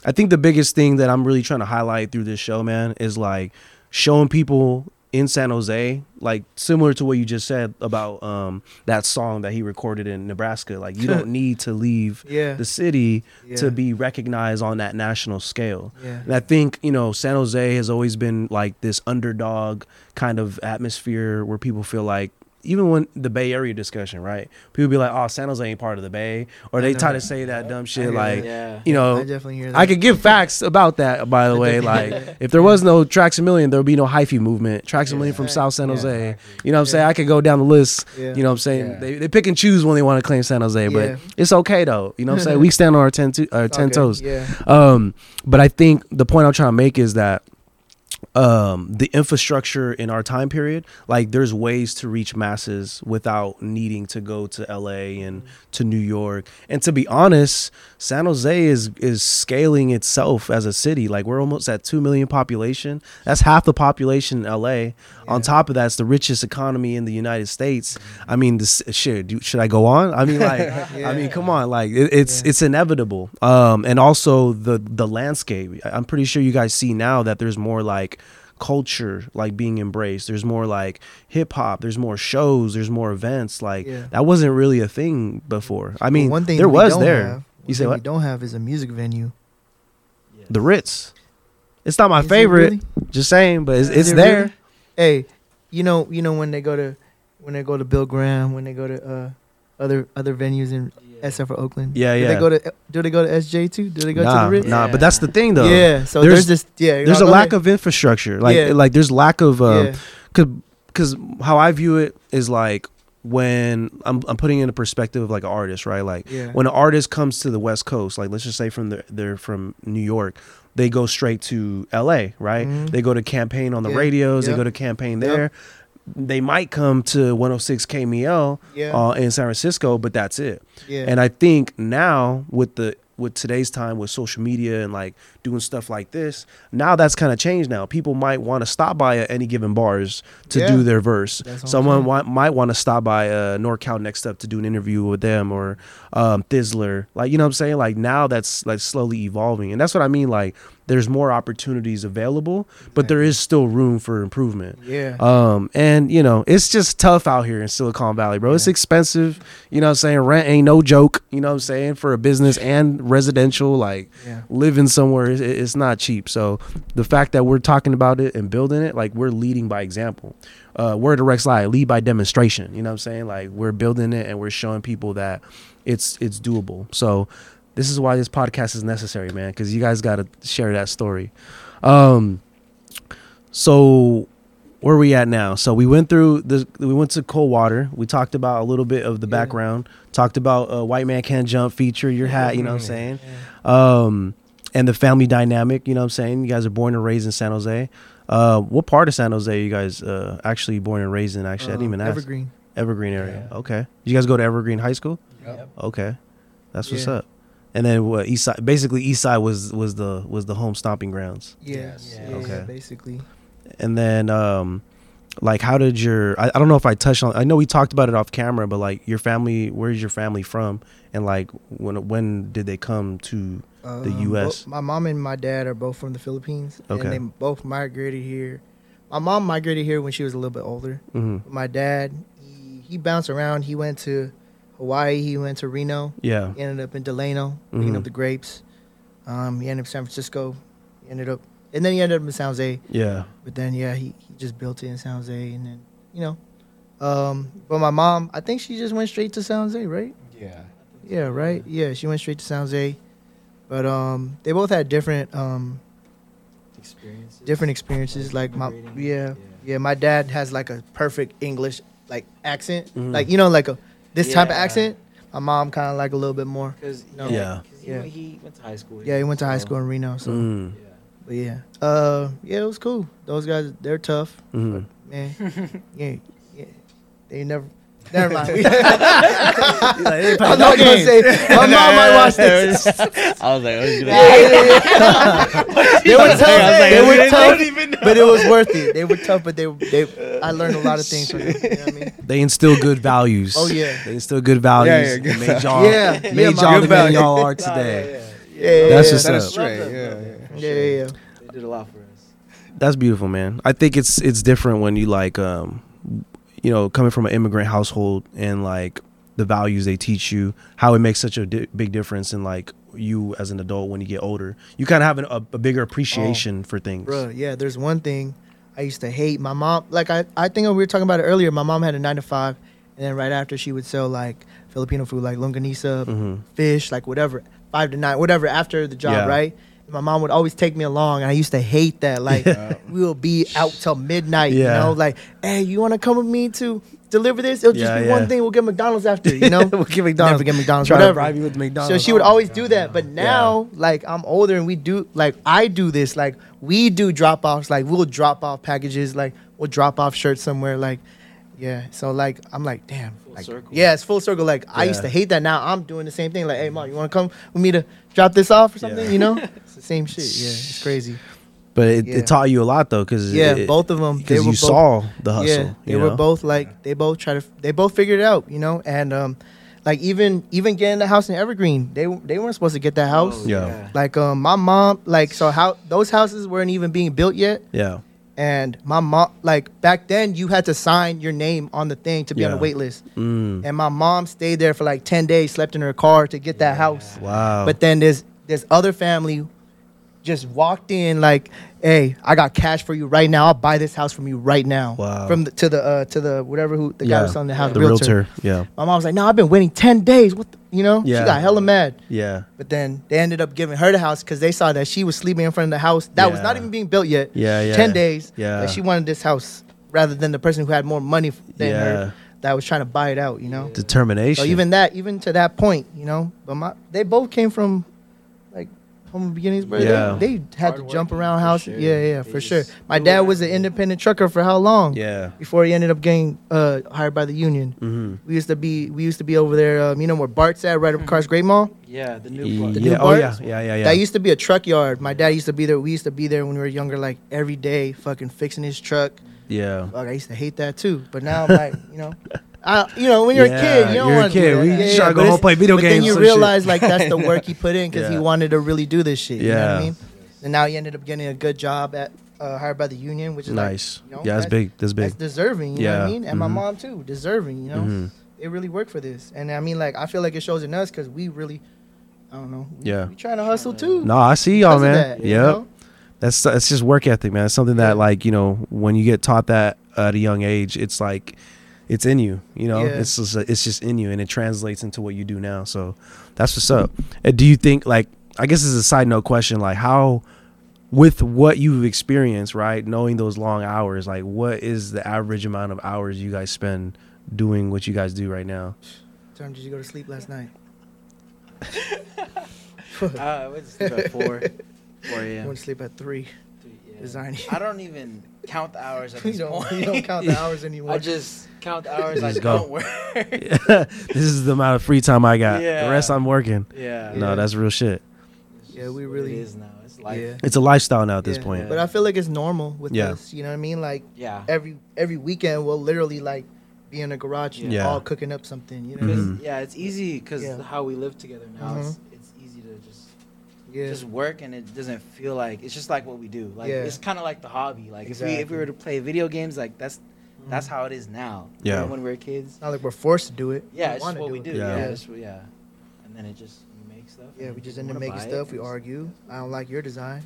I think the biggest thing that I'm really trying to highlight through this show, man, is like showing people in San Jose, like similar to what you just said about um, that song that he recorded in Nebraska. Like you don't need to leave Yeah. the city Yeah. to be recognized on that national scale. Yeah. And I think, you know, San Jose has always been like this underdog kind of atmosphere where people feel like even when the Bay Area discussion, right? People be like, "Oh, San Jose ain't part of the Bay," or I they try to say that dumb shit. Like. Yeah. you know, I definitely hear that. I could give facts about that, by the way. Like, if there was no Tracks a Million, there would be no hyphy movement. Tracks a Million from Yeah. South San Jose. exactly. You know what I'm saying? I could go down the list. Yeah. You know what I'm saying? Yeah. They, they pick and choose when they want to claim San Jose, but Yeah. it's okay, though. You know what I'm saying? we stand on our 10, to, our 10 Okay, toes. Yeah. Um, but I think the point I'm trying to make is that um the infrastructure in our time period like there's ways to reach masses without needing to go to LA and to New York. And to be honest San Jose is is scaling itself as a city. Like we're almost at 2 million population. That's half the population in LA on top of that it's the richest economy in the United States. I mean this shit do, should I go on? I mean like I mean come on like it, it's Yeah. it's inevitable. Um and also the the landscape. I'm pretty sure you guys see now that there's more like culture like being embraced there's more like hip hop there's more shows there's more events like Yeah. that wasn't really a thing before I mean But one thing there was there have- you say what We don't have is a music venue. the Ritz it's not my Is favorite really? just saying but it's, it's it there really? Hey, you know, you know when they go to when they go to Bill Graham, when they go to uh, other other venues in SF or Oakland. Yeah, yeah. do. They go to do they go to SJ too? Do they go to the Ritz? nah but that's the thing though Yeah. So There's- there's, this. Yeah. there's a lack ahead. of infrastructure like Yeah. like there's lack of uh, yeah. cause because how I view it is like when I'm I'm putting in a perspective of like an artist, right? Like Yeah. when an artist comes to the West Coast, like let's just say from the they're from New York, they go straight to L.A. Right? Mhm. They go to campaign on the Yeah. radios. They go to campaign Yep. They might come to 106 KMEL Yeah. uh, in San Francisco, but that's it. yeah. And I think now with the with today's time with social media and like doing stuff like this, now that's kind of changed. Now people might want to stop by at any given bars to Yeah. do their verse. That's what I'm Someone wa- might want to stop by uh, NorCal Next Up to do an interview with them or um, Thizzler. Like you know what I'm saying? Like now that's like slowly evolving, and that's what I mean. Like there's more opportunities available, but there is still room for improvement. yeah. Um, and you know, it's just tough out here in Silicon Valley, bro. It's expensive. You know what I'm saying? Rent ain't no joke, you know what I'm saying? For a business and residential, like Yeah. living somewhere, it, it's not cheap. So the fact that we're talking about it and building it, like we're leading by example. Uh, word of Rex Live, lead by demonstration. You know what I'm saying? Like we're building it and we're showing people that it's it's doable. So this is why this podcast is necessary, man, because you guys got to share that story. Um, so where are we at now? So we went through the we went to Coldwater. We talked about a little bit of the background. Talked about uh, White Man Can't Jump feature, your hat, you know what I'm saying? Um, and the family dynamic, you know what I'm saying? You guys are born and raised in San Jose. Uh, what part of San Jose you guys uh, actually born and raised in? Actually, I didn't even Um, ask. Evergreen. Evergreen area. Okay. You guys go to Evergreen High School? Yep. Okay. That's what's Yeah. up. And then what East Side basically East Side was was the was the home stomping grounds. Yeah. Yes. Yeah, Okay. yeah, basically. And then um like how did your I, I don't know if I touched on I know we talked about it off camera, but like your family where's your family from? And like when when did they come to the Um, US? bo- my mom and my dad are both from the Philippines. Okay. And they both migrated here. My mom migrated here when she was a little bit older. Mhm. My dad, he, he bounced around. He went to Hawaii. He went to Reno. Yeah. He ended up in Delano, picking Mhm. up the grapes. Um, he ended up in San Francisco. He ended up, and then he ended up in San Jose. Yeah. But then, yeah, he, he just built it in San Jose, and then you know, um, but my mom, I think she just went straight to San Jose, right? Yeah. Yeah, right. Yeah, she went straight to San Jose. But um, they both had different um Experiences. different experiences. Like my Immigrating. yeah yeah, my dad has like a perfect English like accent, Mhm. like you know like a this type of Yeah. accent. My mom kind of like a little bit more. Because No. Yeah. he, Yeah. went- he went to high school. Yeah, he went to high school in Reno. So, Mm. Yeah. but yeah, uh, yeah, it was cool. Those guys, they're tough, Mhm. man. yeah, yeah, they never. Never mind. I'm I'm not gonna say. My mom might watch this. I was like, oh, should Yeah, yeah, yeah. they were tough. Like, they I were tough, but it was worth it. They were tough, but they they. I learned a lot of things from them. You know what I mean? They instill good values. Oh, yeah. They instill good values. Yeah, yeah, good made y'all, Yeah, yeah, made my- y'all the man y'all are today. Yeah, yeah, That's yeah. what's Set up. us straight. Yeah, yeah. Yeah, yeah, yeah. They did a lot for us. That's beautiful, man. I think it's it's different when you like um you know, coming from an immigrant household and like the values they teach you, how it makes such a di- big difference in like you as an adult when you get older. You kind of have an, a, a bigger appreciation for things. Bruh, yeah, there's one thing I used to hate. My mom, like I, I think we were talking about it earlier. My mom had a nine to five, and then right after she would sell like Filipino food, like longanisa, Mhm. fish, like whatever, five to nine, whatever after the job, Yeah. right? And my mom would always take me along, and I used to hate that. Like we will be out till midnight, yeah. you know, like, hey, you want to come with me to deliver this? It'll just Yeah, be yeah. one thing. We'll get McDonald's after, you know. we'll get McDonald's. Never get McDonald's. Try to whatever. bribe you with McDonald's. So she would Oh, always do that. But now, like I'm older and we do like I do this. Like we do drop offs. Like we'll drop off packages. Like we'll drop off shirts somewhere. Like yeah. So like I'm like damn. Full like, circle. Yeah, it's full circle. Like I used to hate that. Now I'm doing the same thing. Like hey mom, you want to come with me to drop this off or something? Yeah. You know, it's the same shit. Yeah, it's crazy. But it, Yeah. it taught you a lot though, because Yeah, both of them. Because you both, saw the hustle. Yeah, they you were both like they both try to they both figured it out, you know, and um, like even even getting the house in Evergreen, they they weren't supposed to get that house. Oh, Yeah. Like um, my mom, like so how those houses weren't even being built yet, Yeah. and my mom, like back then, you had to sign your name on the thing to be on Yeah. the wait list, Mm. and my mom stayed there for like ten days, slept in her car to get that house. Wow. But then there's there's other family just walked in like, hey, I got cash for you right now. I'll buy this house from you right now. Wow. From the, to the uh, to the whatever who the guy was selling the house. the realtor. Yeah. My mom was like, no, I've been waiting ten days. What the, you know? Yeah. She got hella mad. Yeah. But then they ended up giving her the house because they saw that she was sleeping in front of the house that was not Yeah. even being built yet. Yeah, yeah. Ten days. Yeah. That she wanted this house rather than the person who had more money than her that was trying to buy it out. You know. Determination. So even that, even to that point, you know, but my they both came from like humble beginnings, bro. Yeah. They, they had to jump around for houses. sure. Yeah, yeah, They for sure. My dad was an independent trucker for how long? yeah. Before he ended up getting uh, hired by the union. Mm-hmm. We used to be we used to be over there. Um, you know where Bart's at, right up Cars Great Mall. Yeah, the new Yeah. part. The new oh yeah. Yeah. Yeah. Yeah. That used to be a truck yard. My dad used to be there. We used to be there when we were younger, like every day, fucking fixing his truck. yeah. Fuck, I used to hate that too. But now I'm like, you know, I, you know, when you're Yeah, a kid, you don't you're a want to kid. do that. We Yeah, yeah, to go home, play video but games, then you realize like that's the work he put in because he wanted to really do this shit. You know what Yeah. I mean? And now he ended up getting a good job at uh, hired by the union, which is like, Nice. you know, yeah, that's big. That's big. That's deserving. You know what I mean? And my Mhm. mom too, deserving. You know, Mhm. they really work for this. And I mean, like, I feel like it shows in us because we really, I don't know. we- Yeah. We trying to hustle too. No, I see y'all, man. yep. That's that's just work ethic, man. It's something that like you know when you get taught that at a young age, it's like it's in you. You know, Yeah. it's just it's just in you, and it translates into what you do now. So that's what's up. And do you think like I guess it's a side note question, like how with what you've experienced, right? Knowing those long hours, like what is the average amount of hours you guys spend doing what you guys do right now? Time did you go to sleep last night? Uh, I went to sleep at four, four I a.m. went to sleep at three. Three, yeah. Designing. I don't even count the hours at you, this don't, point. you don't count the hours anymore. I just count the hours I go. don't work. this is the amount of free time I got. The rest I'm working. yeah. No, that's real shit. Yeah, we really- It is now. It's life. yeah. It's a lifestyle now at this Yeah. point. But I feel like it's normal with Yeah. us. You know what I mean? Like Yeah. every every weekend we'll literally like be in a garage and Yeah. all cooking up something. You know? Because Mhm. yeah, it's easy because Yeah. how we live together now. It's Mhm. it's easy to just Yeah. just work and it doesn't feel like it's just like what we do. Like Yeah. it's kind of like the hobby. Like if we if we were to play video games, like that's that's Mhm. how it is now. Yeah. When we were kids. Not like we're forced to do it. Yeah, We it's just wanna what we it. do. Yeah. Yeah. Yeah. it's- yeah. And then it just we make stuff. Yeah, we just end up making stuff. We argue. I don't like your design.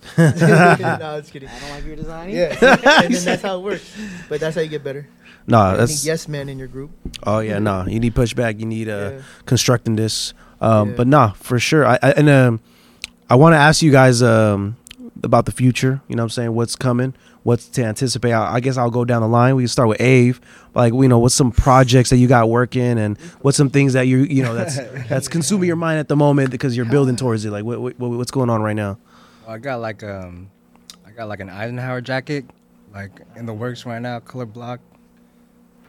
no, it's kidding. I don't like your design. Yeah, and then that's how it works. But that's how you get better. no, You that's need yes men in your group. oh yeah, no. You need pushback. You need uh Yeah. constructing this. Um, Yeah. but nah, for sure. I, I and um, I want to ask you guys um about the future. You know, what I'm saying what's coming, what's to anticipate. I, I guess I'll go down the line. We can start with Ave. Like, you know, what's some projects that you got working, and what's some things that you you know that's that's consuming your mind at the moment because you're building towards it. Like, what, what what's going on right now? Well, I got like um, I got like an Eisenhower jacket, like in the works right now, color block.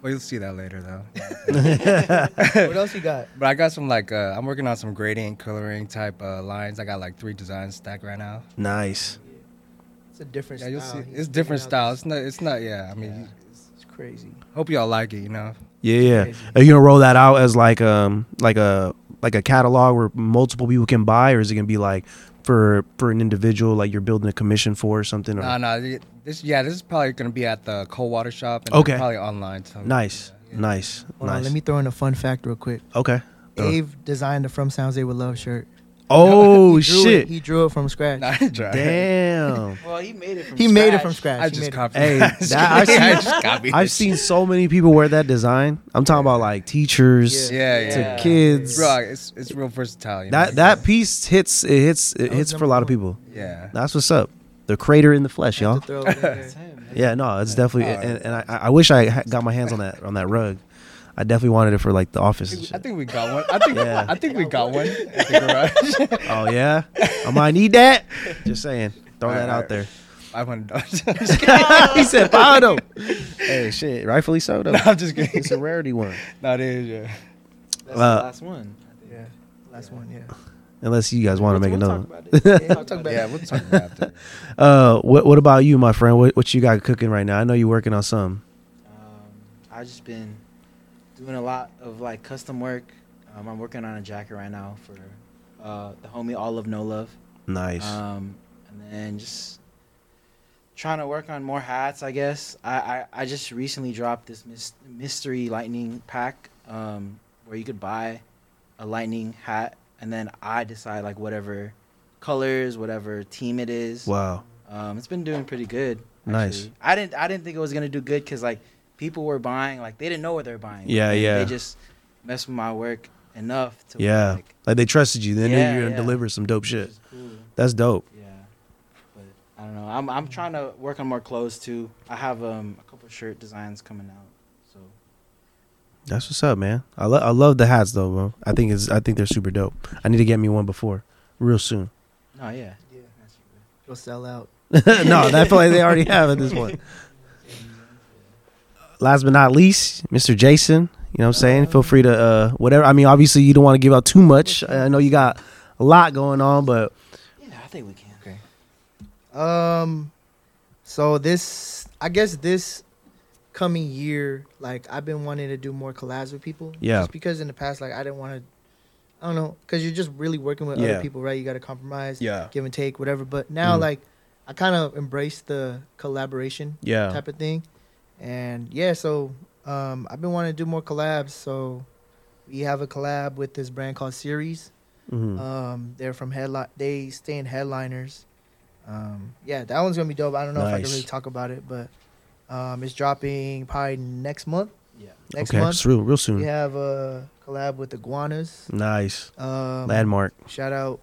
Well, you'll see that later though. What else you got? But I got some like uh, I'm working on some gradient coloring type uh, lines. I got like three designs stacked right now. Nice. It's a different Yeah, you'll style. see. He's It's different figuring style. It's not. It's not. Yeah. I mean, Yeah. you- It's crazy. hope y'all like it. You know. Yeah, yeah. Crazy. Are you gonna roll that out as like um like a like a catalog where multiple people can buy, or is it gonna be like for for an individual like you're building a commission for or something? Or? No, no. This yeah. This is probably gonna be at the Coldwater shop. And Okay. Probably online. So, Nice, yeah. nice, Hold nice. on, let me throw in a fun fact real quick. okay. Uh. Ave designed the From Sounds They Would Love shirt. Oh He drew shit! It, he drew it from scratch. Nah, I tried. Damn. Well, he made it from. he made it from scratch. scratch. I He just made it- copied. Hey, I just that- I've kidding. I seen- just copied I've it. seen so many people wear that design. I'm talking about like teachers Yeah, Yeah. yeah. to Yeah. kids. Bro, it's it's real versatile. You know? That that piece hits it hits it was hits for a lot of number people. Yeah. That's what's up. The crater in the flesh, y'all. to throw it in there. That's him. Yeah, no, it's definitely, Oh, and, and I, I wish I ha- got my hands on that on that rug. I definitely wanted it for like the office. And I think we got one. I think Yeah. I think we got one at the garage. Oh yeah, I might need that. Just saying, throw that out Alright. there. Five hundred dollars. he said five though. Hey, shit, rightfully so though. I'm just kidding. It's a rarity one, No, it is. Yeah. That's Uh, the last one. I think. Yeah, last one. Yeah. Unless you guys want to make We'll another. talk one. about it. Yeah, we'll talk about Yeah, it. we'll talk about it after. Uh, what what about you, my friend? What what you got cooking right now? I know you're working on some. Um, I just been doing a lot of like custom work. Um, I'm working on a jacket right now for uh, the homie All of No Love. Nice. Um, and then just trying to work on more hats. I guess I I, I just recently dropped this mystery lightning pack um, where you could buy a lightning hat and then I decide like whatever colors, whatever team it is. wow. Um, it's been doing pretty good. Nice. I didn't I didn't think it was gonna do good because like people were buying like they didn't know what they were buying. Yeah, And yeah. They just messed with my work enough to Yeah, like, like they trusted you. They knew you were gonna yeah. deliver some dope which shit. cool. That's dope. Yeah, but I don't know. I'm I'm trying to work on more clothes too. I have um a couple shirt designs coming out. So That's what's up, man. I love I love the hats though, bro. I think it's I think they're super dope. I need to get me one before, real soon. Oh yeah. Yeah. That's You'll sell out. no, I feel like they already have at this point. Last but not least, Mr. Jason. You know what I'm saying? Feel free to uh whatever. I mean, obviously you don't want to give out too much. I know you got a lot going on, but Yeah, I think we can. Okay. Um, so this, I guess this coming year, like I've been wanting to do more collabs with people. Yeah. Just because in the past, like I didn't want to, I don't know, because you're just really working with Yeah. other people, right? You got to compromise, yeah, give and take, whatever. But now, Mhm. like, I kind of embrace the collaboration yeah, type of thing, and yeah, so um, I've been wanting to do more collabs. So we have a collab with this brand called Series. Mm-hmm. Um, they're from headline. They stay in headliners. Um, yeah, that one's gonna be dope. I don't know if I can really talk about it, but um, it's dropping probably next month. Yeah. Next okay, month it's real, real soon. we have a collab with the Iguanas. Nice Um, landmark. Shout out,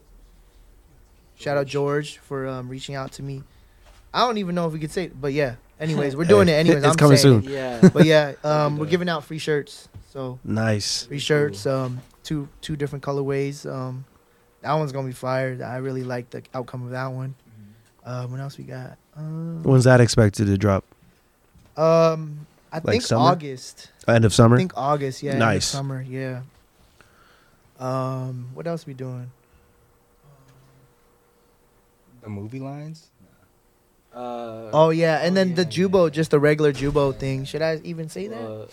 Shout out George for um, reaching out to me. I don't even know if we could say, it, but yeah. Anyways, we're doing Hey, it anyways. it's I'm coming soon. it. Yeah. But yeah, um, we're giving out free shirts. So Nice. free shirts, um, two two different colorways. Um, that one's gonna be fired. I really like the outcome of that one. Uh, what else we got? Um, When's that expected to drop? Um, I Like think summer? August. End of summer. I think August. Yeah, end of Nice. summer. Yeah. Um, what else we doing? The movie lines. Uh, Oh yeah, and Oh, then yeah, the Jubo, yeah. just the regular Jubo thing. Should I even say that? uh,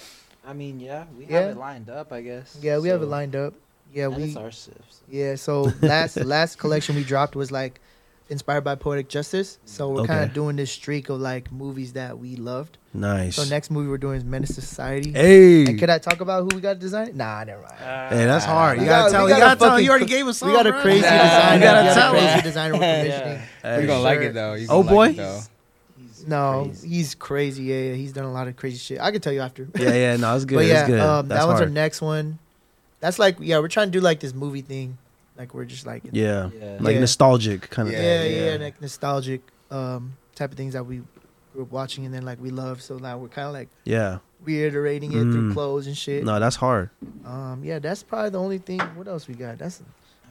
I mean, yeah, we Yeah. have it lined up, I guess. yeah, we have it lined up. Yeah, and we it's our shifts. Yeah, so last last collection we dropped was like inspired by poetic justice. So we're kind of doing this streak of like movies that we loved. Nice. So next movie we're doing is Menace to Society. Hey. And could I talk about who we got designed? Nah, never mind. Hey, that's hard. You gotta got- tell. You got a gotta tell. You already gave us. we got a crazy bro. designer. You gotta we got tell a crazy us. designer we're commissioning. Hey. You're gonna like it though. You're Oh, boy. like though. He's No, crazy. he's crazy. Yeah, yeah, he's done a lot of crazy shit. I can tell you after. Yeah, yeah. No, it's good. but yeah, it's good. um, That's that one's our next one. That's like yeah, we're trying to do like this movie thing. Like we're just like Yeah. Yeah. Like Yeah. nostalgic kind of. yeah, Yeah, yeah, yeah. like nostalgic um type of things that we grew up watching and then like we love. So now we're kind of like Yeah. reiterating it Mm. through clothes and shit. No, that's hard. Um, yeah, that's probably the only thing. What else we got? That's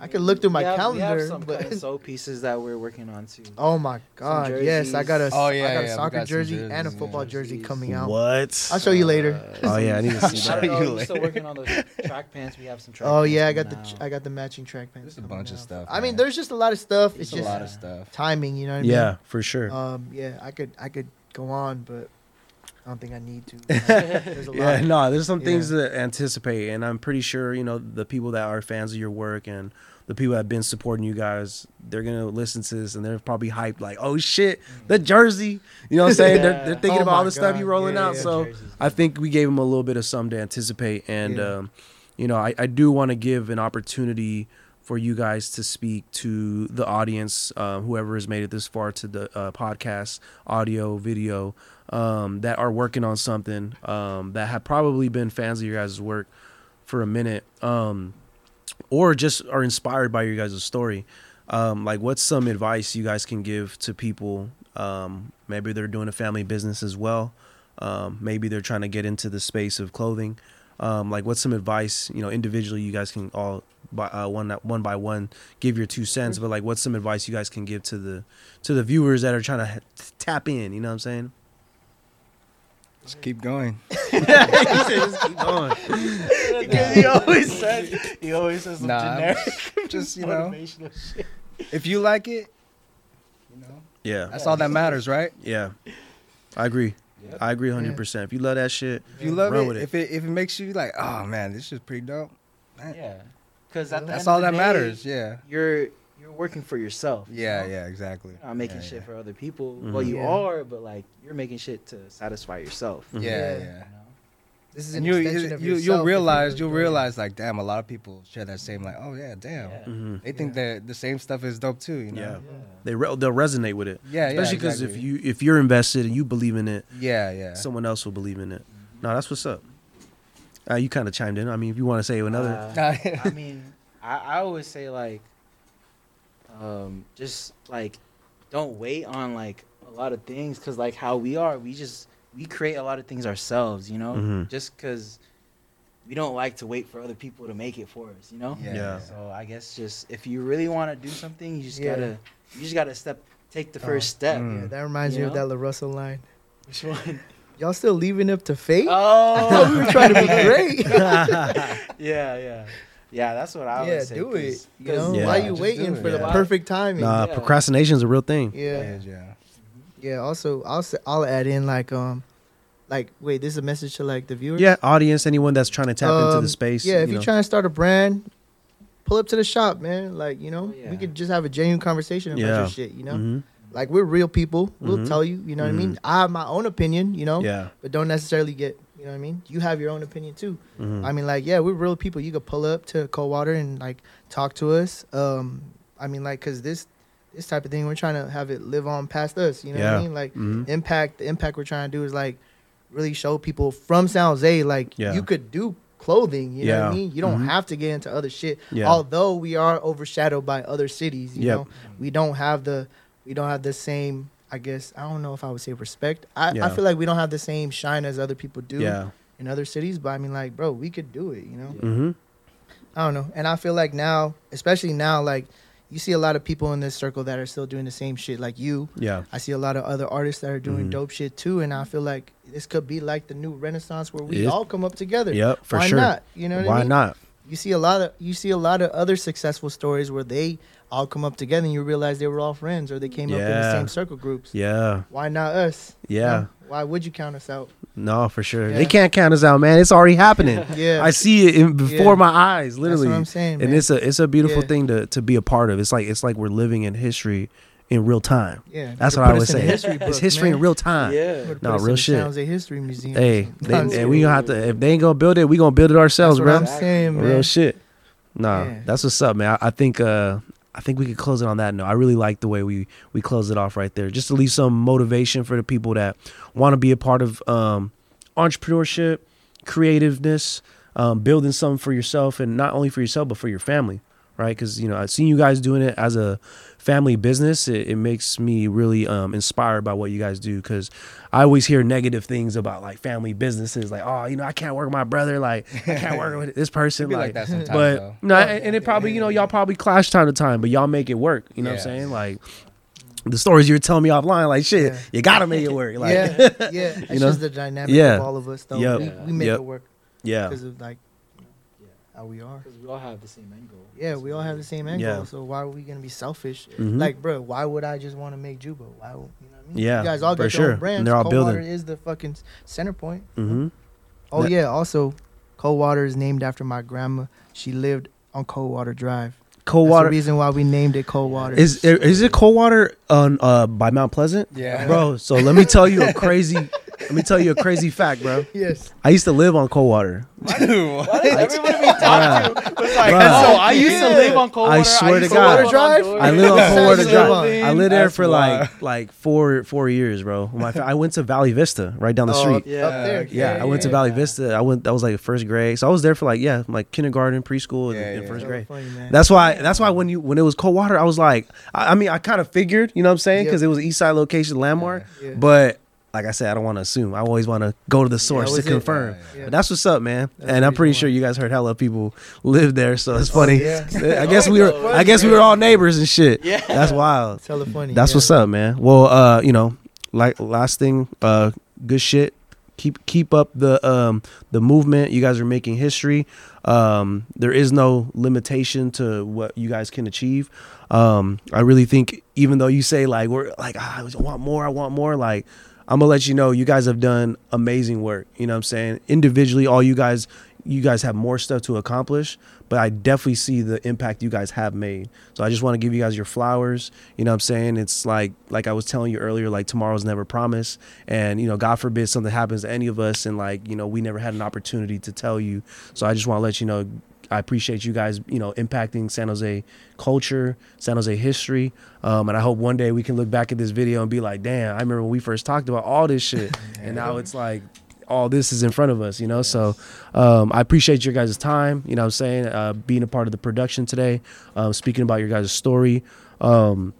I could look through my we have, We calendar, have some but- cut and sew pieces that we're working on too. oh my god, yes, I got a Oh, I got a yeah, we soccer got some jersey and a football yeah. jersey coming out. What? I'll show you later. Oh yeah, I need to see I that. don't know. you We're later. still working on those track pants. We have some track Oh pants yeah, I got the out. I got the matching track pants. There's a coming bunch of out. stuff, I mean, there's just a lot of stuff. It's It's a lot of stuff. timing. You know what I mean? Yeah, for sure. Um, yeah, I could I could go on, but I don't think I need to. There's a lot. Yeah, no, there's some Yeah. things to anticipate, and I'm pretty sure you know the people that are fans of your work and the people that have been supporting you guys, they're gonna listen to this and they're probably hyped, like, oh shit, the jersey. You know what I'm saying? They're, they're thinking Oh about all my the stuff you rolling yeah, out. yeah. So I think we gave them a little bit of something to anticipate, and Yeah. um, you know, I, I do want to give an opportunity for you guys to speak to the audience, uh, whoever has made it this far to the uh, podcast, audio, video, um, that are working on something um, that have probably been fans of your guys' work for a minute, um, or just are inspired by your guys' story. Um, like, what's some advice you guys can give to people? Um, maybe they're doing a family business as well. Um, maybe they're trying to get into the space of clothing. Um, like, what's some advice? You know, individually, you guys can all by uh, one one by one give your two cents. But like, what's some advice you guys can give to the to the viewers that are trying to tap in? You know what I'm saying? Just keep going. Just keep going. Because he always says he always says some Nah, generic Just you know, motivational shit. if you like it, you know, Yeah, that's all that matters, right? yeah. I agree. Yep. I agree 100. percent If you love that shit, If you love Run it, with it. if it if it makes you like, oh man, this is pretty dope. Yeah, because That's end all of the that day, matters. Yeah. You're you're working for yourself. you Yeah, know? yeah, exactly. You're not making Yeah, shit yeah. for other people. Mhm. Well, you Yeah. are, but like you're making shit to satisfy yourself. Mhm. Yeah, Yeah. yeah. You know? This is And an you, extension you, of yourself. You'll realize you'll realize like damn, a lot of people share that same like, oh yeah, damn. Yeah. Mhm. They think that the same stuff is dope too. You know. Yeah. they re- they'll resonate with it. Yeah, yeah, Especially because if exactly. you if you're invested and you believe in it, Yeah, yeah. someone else will believe in it. No, that's what's up. Uh, you kind of chimed in. I mean, if you want to say another, Uh, I mean, I, I always say like, um, just like, don't wait on like a lot of things because like how we are, we just we create a lot of things ourselves. You know, Mhm. just because we don't like to wait for other people to make it for us. You know. Yeah. Yeah. So I guess just if you really want to do something, you just Yeah. gotta you just gotta step take the Oh, first step. mm. Yeah, that reminds You me of that La Russell line. Which one? Y'all still leaving up to fate? Oh, we were trying to be great. yeah, yeah, yeah. That's what I would yeah, say. do it. You know, 'cause- Yeah. why you Just waiting do it, for the yeah. perfect timing? nah, Yeah. procrastination's a real thing. Yeah, Yeah, yeah. yeah. Also, I'll I'll add in like um, like wait, this is a message to like the viewers. Yeah, audience, anyone that's trying to tap into Um, the space. Yeah, if you you're know. trying to start a brand, pull up to the shop, man. Like you know, Oh, yeah. we could just have a genuine conversation about Yeah. your shit. You know, Mhm. like we're real people. We'll Mhm. tell you. You know what I mean? I have my own opinion. You know, Yeah. but don't necessarily get. You know what I mean? You have your own opinion too. Mhm. I mean, like, yeah, we're real people. You could pull up to Coldwater and like talk to us. Um, I mean, like, cause this this type of thing, we're trying to have it live on past us. You know what I mean? Like, Mhm. impact. The impact we're trying to do is like really show people from San Jose, like, Yeah. you could do clothing. You know what I mean? You don't Mhm. have to get into other shit. Yeah. Although we are overshadowed by other cities, you Yep. know, we don't have the we don't have the same. I guess I don't know if I would say respect. I, Yeah. I feel like we don't have the same shine as other people do Yeah. in other cities. But I mean, like, bro, we could do it. You know. Mm-hmm. I don't know. And I feel like now, especially now, like you see a lot of people in this circle that are still doing the same shit like you. Yeah. I see a lot of other artists that are doing Mhm. dope shit too, and I feel like this could be like the new renaissance where we It- all come up together. Yep. For Why sure. not? You know what Why I mean? not? You see a lot of you see a lot of other successful stories where they all come up together and you realize they were all friends or they came up in the same circle groups. Yeah. Why not us? Yeah. Huh? Why would you count us out? No, for sure. Yeah. They can't count us out, man. It's already happening. Yeah. I see it in, before Yeah. my eyes, literally. That's what I'm saying. and it's a it's a beautiful Yeah. thing to to be a part of. It's like it's like we're living in history in real time. yeah. That's Put what I us would say. history It's history man. in real time. Yeah. Put No, us real the shit. San Jose History Museum. Hey, they, That's and we gonna have to if they ain't gonna build it, we gonna build it ourselves, what bro. I'm saying, man. Real shit. Nah, Yeah. that's what's up, man. I, I think uh I think we could close it on that note. I really like the way we we close it off right there. Just to leave some motivation for the people that want to be a part of um entrepreneurship, creativeness, um, building something for yourself and not only for yourself but for your family, right? Because you know I've seen you guys doing it as a family business. It, it makes me really um, inspired by what you guys do because I always hear negative things about like family businesses, like oh you know I can't work with my brother, like I can't work with this person, like. like that sometimes, but though. no, and and it probably you know y'all probably clash time to time, but y'all make it work. You know what I'm saying? Like the stories you were telling me offline, like shit, Yeah. you gotta make it work. Like yeah, yeah. It's You know? just the dynamic Yeah. of all of us, though. Yep. We, we make Yep. it work yeah, because of like how we are. Because we all have the same end goal. Yeah, we all have the same end Yeah. goal. So why are we gonna be selfish? Mhm. Like, bro, why would I just want to make Jubo? Why? would- You know what I mean? Yeah, you guys all for got sure. your own And they're all Coldwater building. is the fucking center point. Mm-hmm. Oh That- yeah. Also, Coldwater is named after my grandma. She lived on Coldwater Drive. cold That's water. the reason why we named it Coldwater. Is is it cold water on uh by Mount Pleasant? Yeah. Bro, so let me tell you a crazy let me tell you a crazy fact, bro. yes. I used to live on Coldwater. Everybody we Bruh. talked to was like, Bruh. oh, I used to live on Coldwater. I swear used to God. live on Drive? Honduras. I lived on That's Coldwater how you live Drive. I lived there That's for wild. like like four four years, bro. My fa- I went to Valley Vista right down the Oh, street. Yeah. Up there. Yeah, I went to Valley Vista. I went. That was like first grade. So I was there for like yeah, like kindergarten, preschool, and, Yeah, and yeah. first So grade. funny, man. That's why. That's why when you when it was cold water, I was like, I, I mean, I kind of figured, you know what I'm saying, because Yep. it was East Side location landmark. Yeah. But like I said, I don't want to assume. I always want to go to the source to confirm. Yeah, yeah. But that's what's up, man. That's and I'm pretty sure you guys heard hella people live there, so it's funny. yeah. I guess we were. I guess we were all neighbors and shit. Yeah. That's wild. It's hella funny. That's yeah. what's up, man. Well, uh, you know, like last thing, uh, good shit. Keep keep up the um the movement. You guys are making history. Um, there is no limitation to what you guys can achieve. Um, I really think even though you say like we're like ah, I want more, I want more, like I'm gonna let you know you guys have done amazing work. You know what I'm saying? Individually, all you guys you guys have more stuff to accomplish, but I definitely see the impact you guys have made. So I just want to give you guys your flowers. You know what I'm saying? It's like like I was telling you earlier, like tomorrow's never promised. And, you know, God forbid something happens to any of us and like, you know, we never had an opportunity to tell you. So I just want to let you know I appreciate you guys, you know, impacting San Jose culture, San Jose history. Um, and I hope one day we can look back at this video and be like, damn, I remember when we first talked about all this shit. and now it's like all this is in front of us, you know. So um, I appreciate your guys' time. You know, what I'm saying uh, being a part of the production today, um, speaking about your guys' story. Um,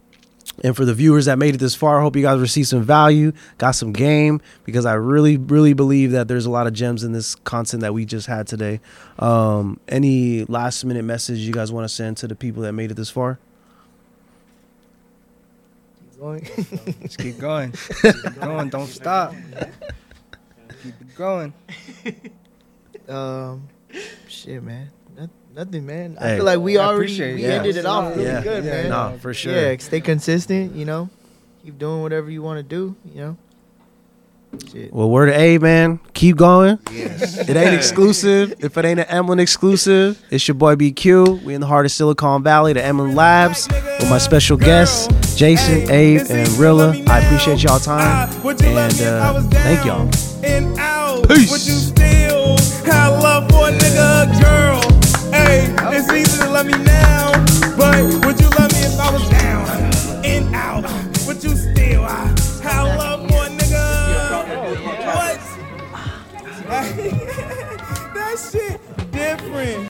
and for the viewers that made it this far, I hope you guys received some value, got some game, because I really, really believe that there's a lot of gems in this content that we just had today. Um, any last minute message you guys want to send to the people that made it this far? Keep going. Just keep going. Keep going. Don't stop. Keep it going. um, shit, man. Noth- Nothing, man. I Hey. feel like we I already appreciate we Yeah. ended it off really Yeah. good, Yeah, man. No, for sure. Yeah, stay consistent. You know, keep doing whatever you want to do. You know. Shit. Well, word to A, man. Keep going. Yes. It ain't exclusive. If it ain't an Emlyn exclusive, it's your boy BQ. We in the heart of Silicon Valley, the Emlyn Labs, with my special guests, Jason, Ave, and Rila. I appreciate y'all time. And uh, thank y'all. And out. Peace. Would you still have love for a nigga girl? Hey, it's easy to love me now, but would you love me if I was down and out? Would you still have love for a nigga? What? that shit. friend.